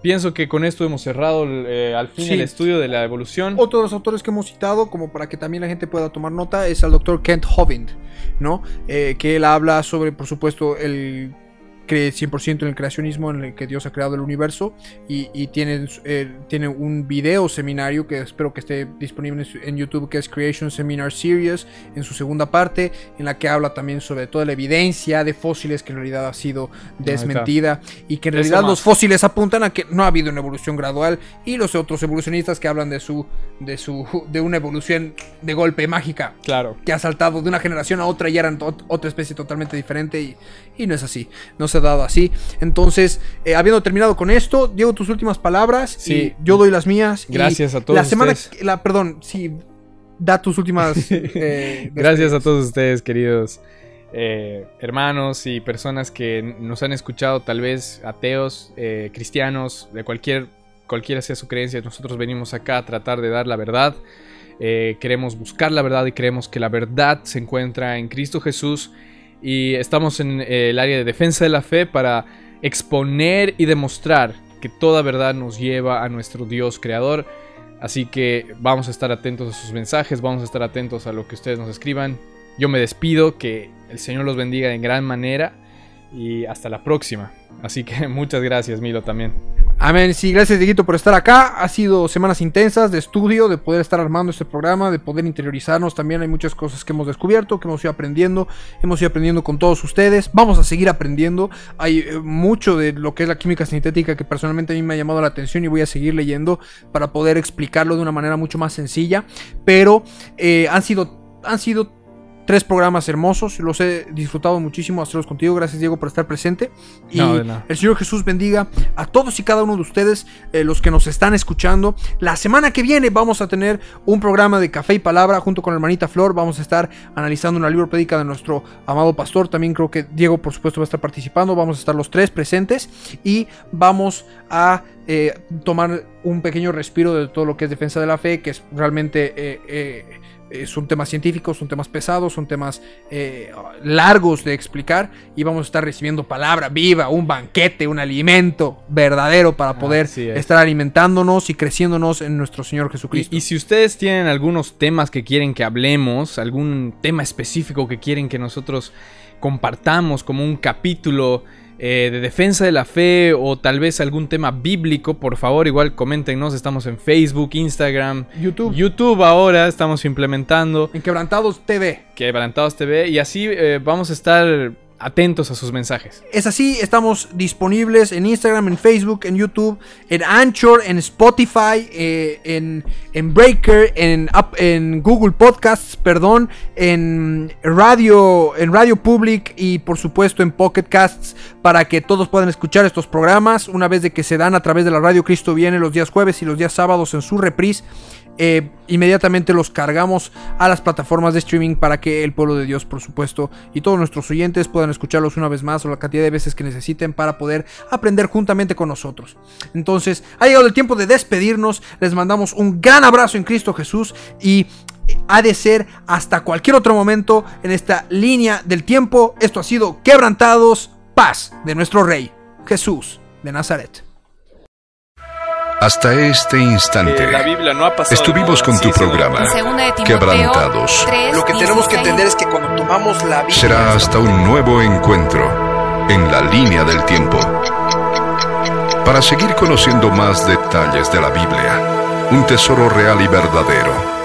pienso que con esto hemos cerrado eh, al fin Sí. el estudio de la evolución. Otro de los autores que hemos citado, como para que también la gente pueda tomar nota, es al doctor Kent Hovind, ¿no? Eh, que él habla sobre, por supuesto, el cree 100% en el creacionismo en el que Dios ha creado el universo y, y tiene, eh, tiene un video seminario que espero que esté disponible en YouTube que es Creation Seminar Series en su segunda parte en la que habla también sobre toda la evidencia de fósiles que en realidad ha sido desmentida y que en realidad los fósiles apuntan a que no ha habido una evolución gradual y los otros evolucionistas que hablan de su de su de una evolución de golpe mágica Claro. que ha saltado de una generación a otra y eran otra especie totalmente diferente y, y no es así, no se ha dado así. Entonces, eh, habiendo terminado con esto, Diego, tus últimas palabras Sí. y yo doy las mías. y Gracias a todos La semana, ustedes. la, perdón, sí, da tus últimas. eh, Gracias a todos ustedes, queridos eh, hermanos y personas que nos han escuchado, tal vez ateos, cristianos, de cualquier, cualquiera sea su creencia. Nosotros venimos acá a tratar de dar la verdad. Eh, queremos buscar la verdad y creemos que la verdad se encuentra en Cristo Jesús. Y estamos en eh, el área de defensa de la fe para exponer y demostrar que toda verdad nos lleva a nuestro Dios creador. Así que vamos a estar atentos a sus mensajes, vamos a estar atentos a lo que ustedes nos escriban. Yo me despido, que el Señor los bendiga en gran manera y hasta la próxima. Así que muchas gracias, Milo, también. Amén. Sí, gracias, Dieguito, por estar acá. Ha sido semanas intensas de estudio, de poder estar armando este programa, de poder interiorizarnos. También hay muchas cosas que hemos descubierto, que hemos ido aprendiendo. Hemos ido aprendiendo con todos ustedes. Vamos a seguir aprendiendo. Hay eh, mucho de lo que es la química sintética que personalmente a mí me ha llamado la atención y voy a seguir leyendo para poder explicarlo de una manera mucho más sencilla. Pero eh, han sido han sido tres programas hermosos, los he disfrutado muchísimo hacerlos contigo. Gracias Diego por estar presente. Y No, el Señor Jesús bendiga a todos y cada uno de ustedes, eh, los que nos están escuchando. La semana que viene vamos a tener un programa de Café y Palabra junto con la hermanita Flor. Vamos a estar analizando una libro prédica de nuestro amado pastor. También creo que Diego, por supuesto, va a estar participando. Vamos a estar los tres presentes y vamos a eh, tomar un pequeño respiro de todo lo que es defensa de la fe, que es realmente... eh, eh, son temas científicos, son temas pesados, son temas eh, largos de explicar y vamos a estar recibiendo palabra viva, un banquete, un alimento verdadero para poder es. estar alimentándonos y creciéndonos en nuestro Señor Jesucristo. Y, y si ustedes tienen algunos temas que quieren que hablemos, algún tema específico que quieren que nosotros compartamos como un capítulo eh, de defensa de la fe o tal vez algún tema bíblico, por favor igual coméntenos, estamos en Facebook, Instagram, YouTube, YouTube ahora estamos implementando en Quebrantados TV. Quebrantados TV y así eh, vamos a estar atentos a sus mensajes. Es así, estamos disponibles en Instagram, en Facebook, en YouTube, en Anchor, en Spotify, eh, en, en Breaker, en, en Google Podcasts, perdón, en Radio, en Radio Public y por supuesto en Pocket Casts para que todos puedan escuchar estos programas una vez de que se dan a través de la Radio Cristo viene los días jueves y los días sábados en su reprise. Eh, inmediatamente los cargamos a las plataformas de streaming para que el pueblo de Dios, por supuesto, y todos nuestros oyentes puedan escucharlos una vez más o la cantidad de veces que necesiten para poder aprender juntamente con nosotros. Entonces, ha llegado el tiempo de despedirnos. Les mandamos un gran abrazo en Cristo Jesús y ha de ser hasta cualquier otro momento en esta línea del tiempo. Esto ha sido Quebrantados, paz de nuestro Rey, Jesús de Nazaret. Hasta este instante Eh, la Biblia no ha pasado de estuvimos con sí, tu programa Timoteo Quebrantados. 3, Lo que tenemos que 16. entender es que cuando tomamos la Biblia... Será hasta un nuevo encuentro en la línea del tiempo. Para seguir conociendo más detalles de la Biblia, un tesoro real y verdadero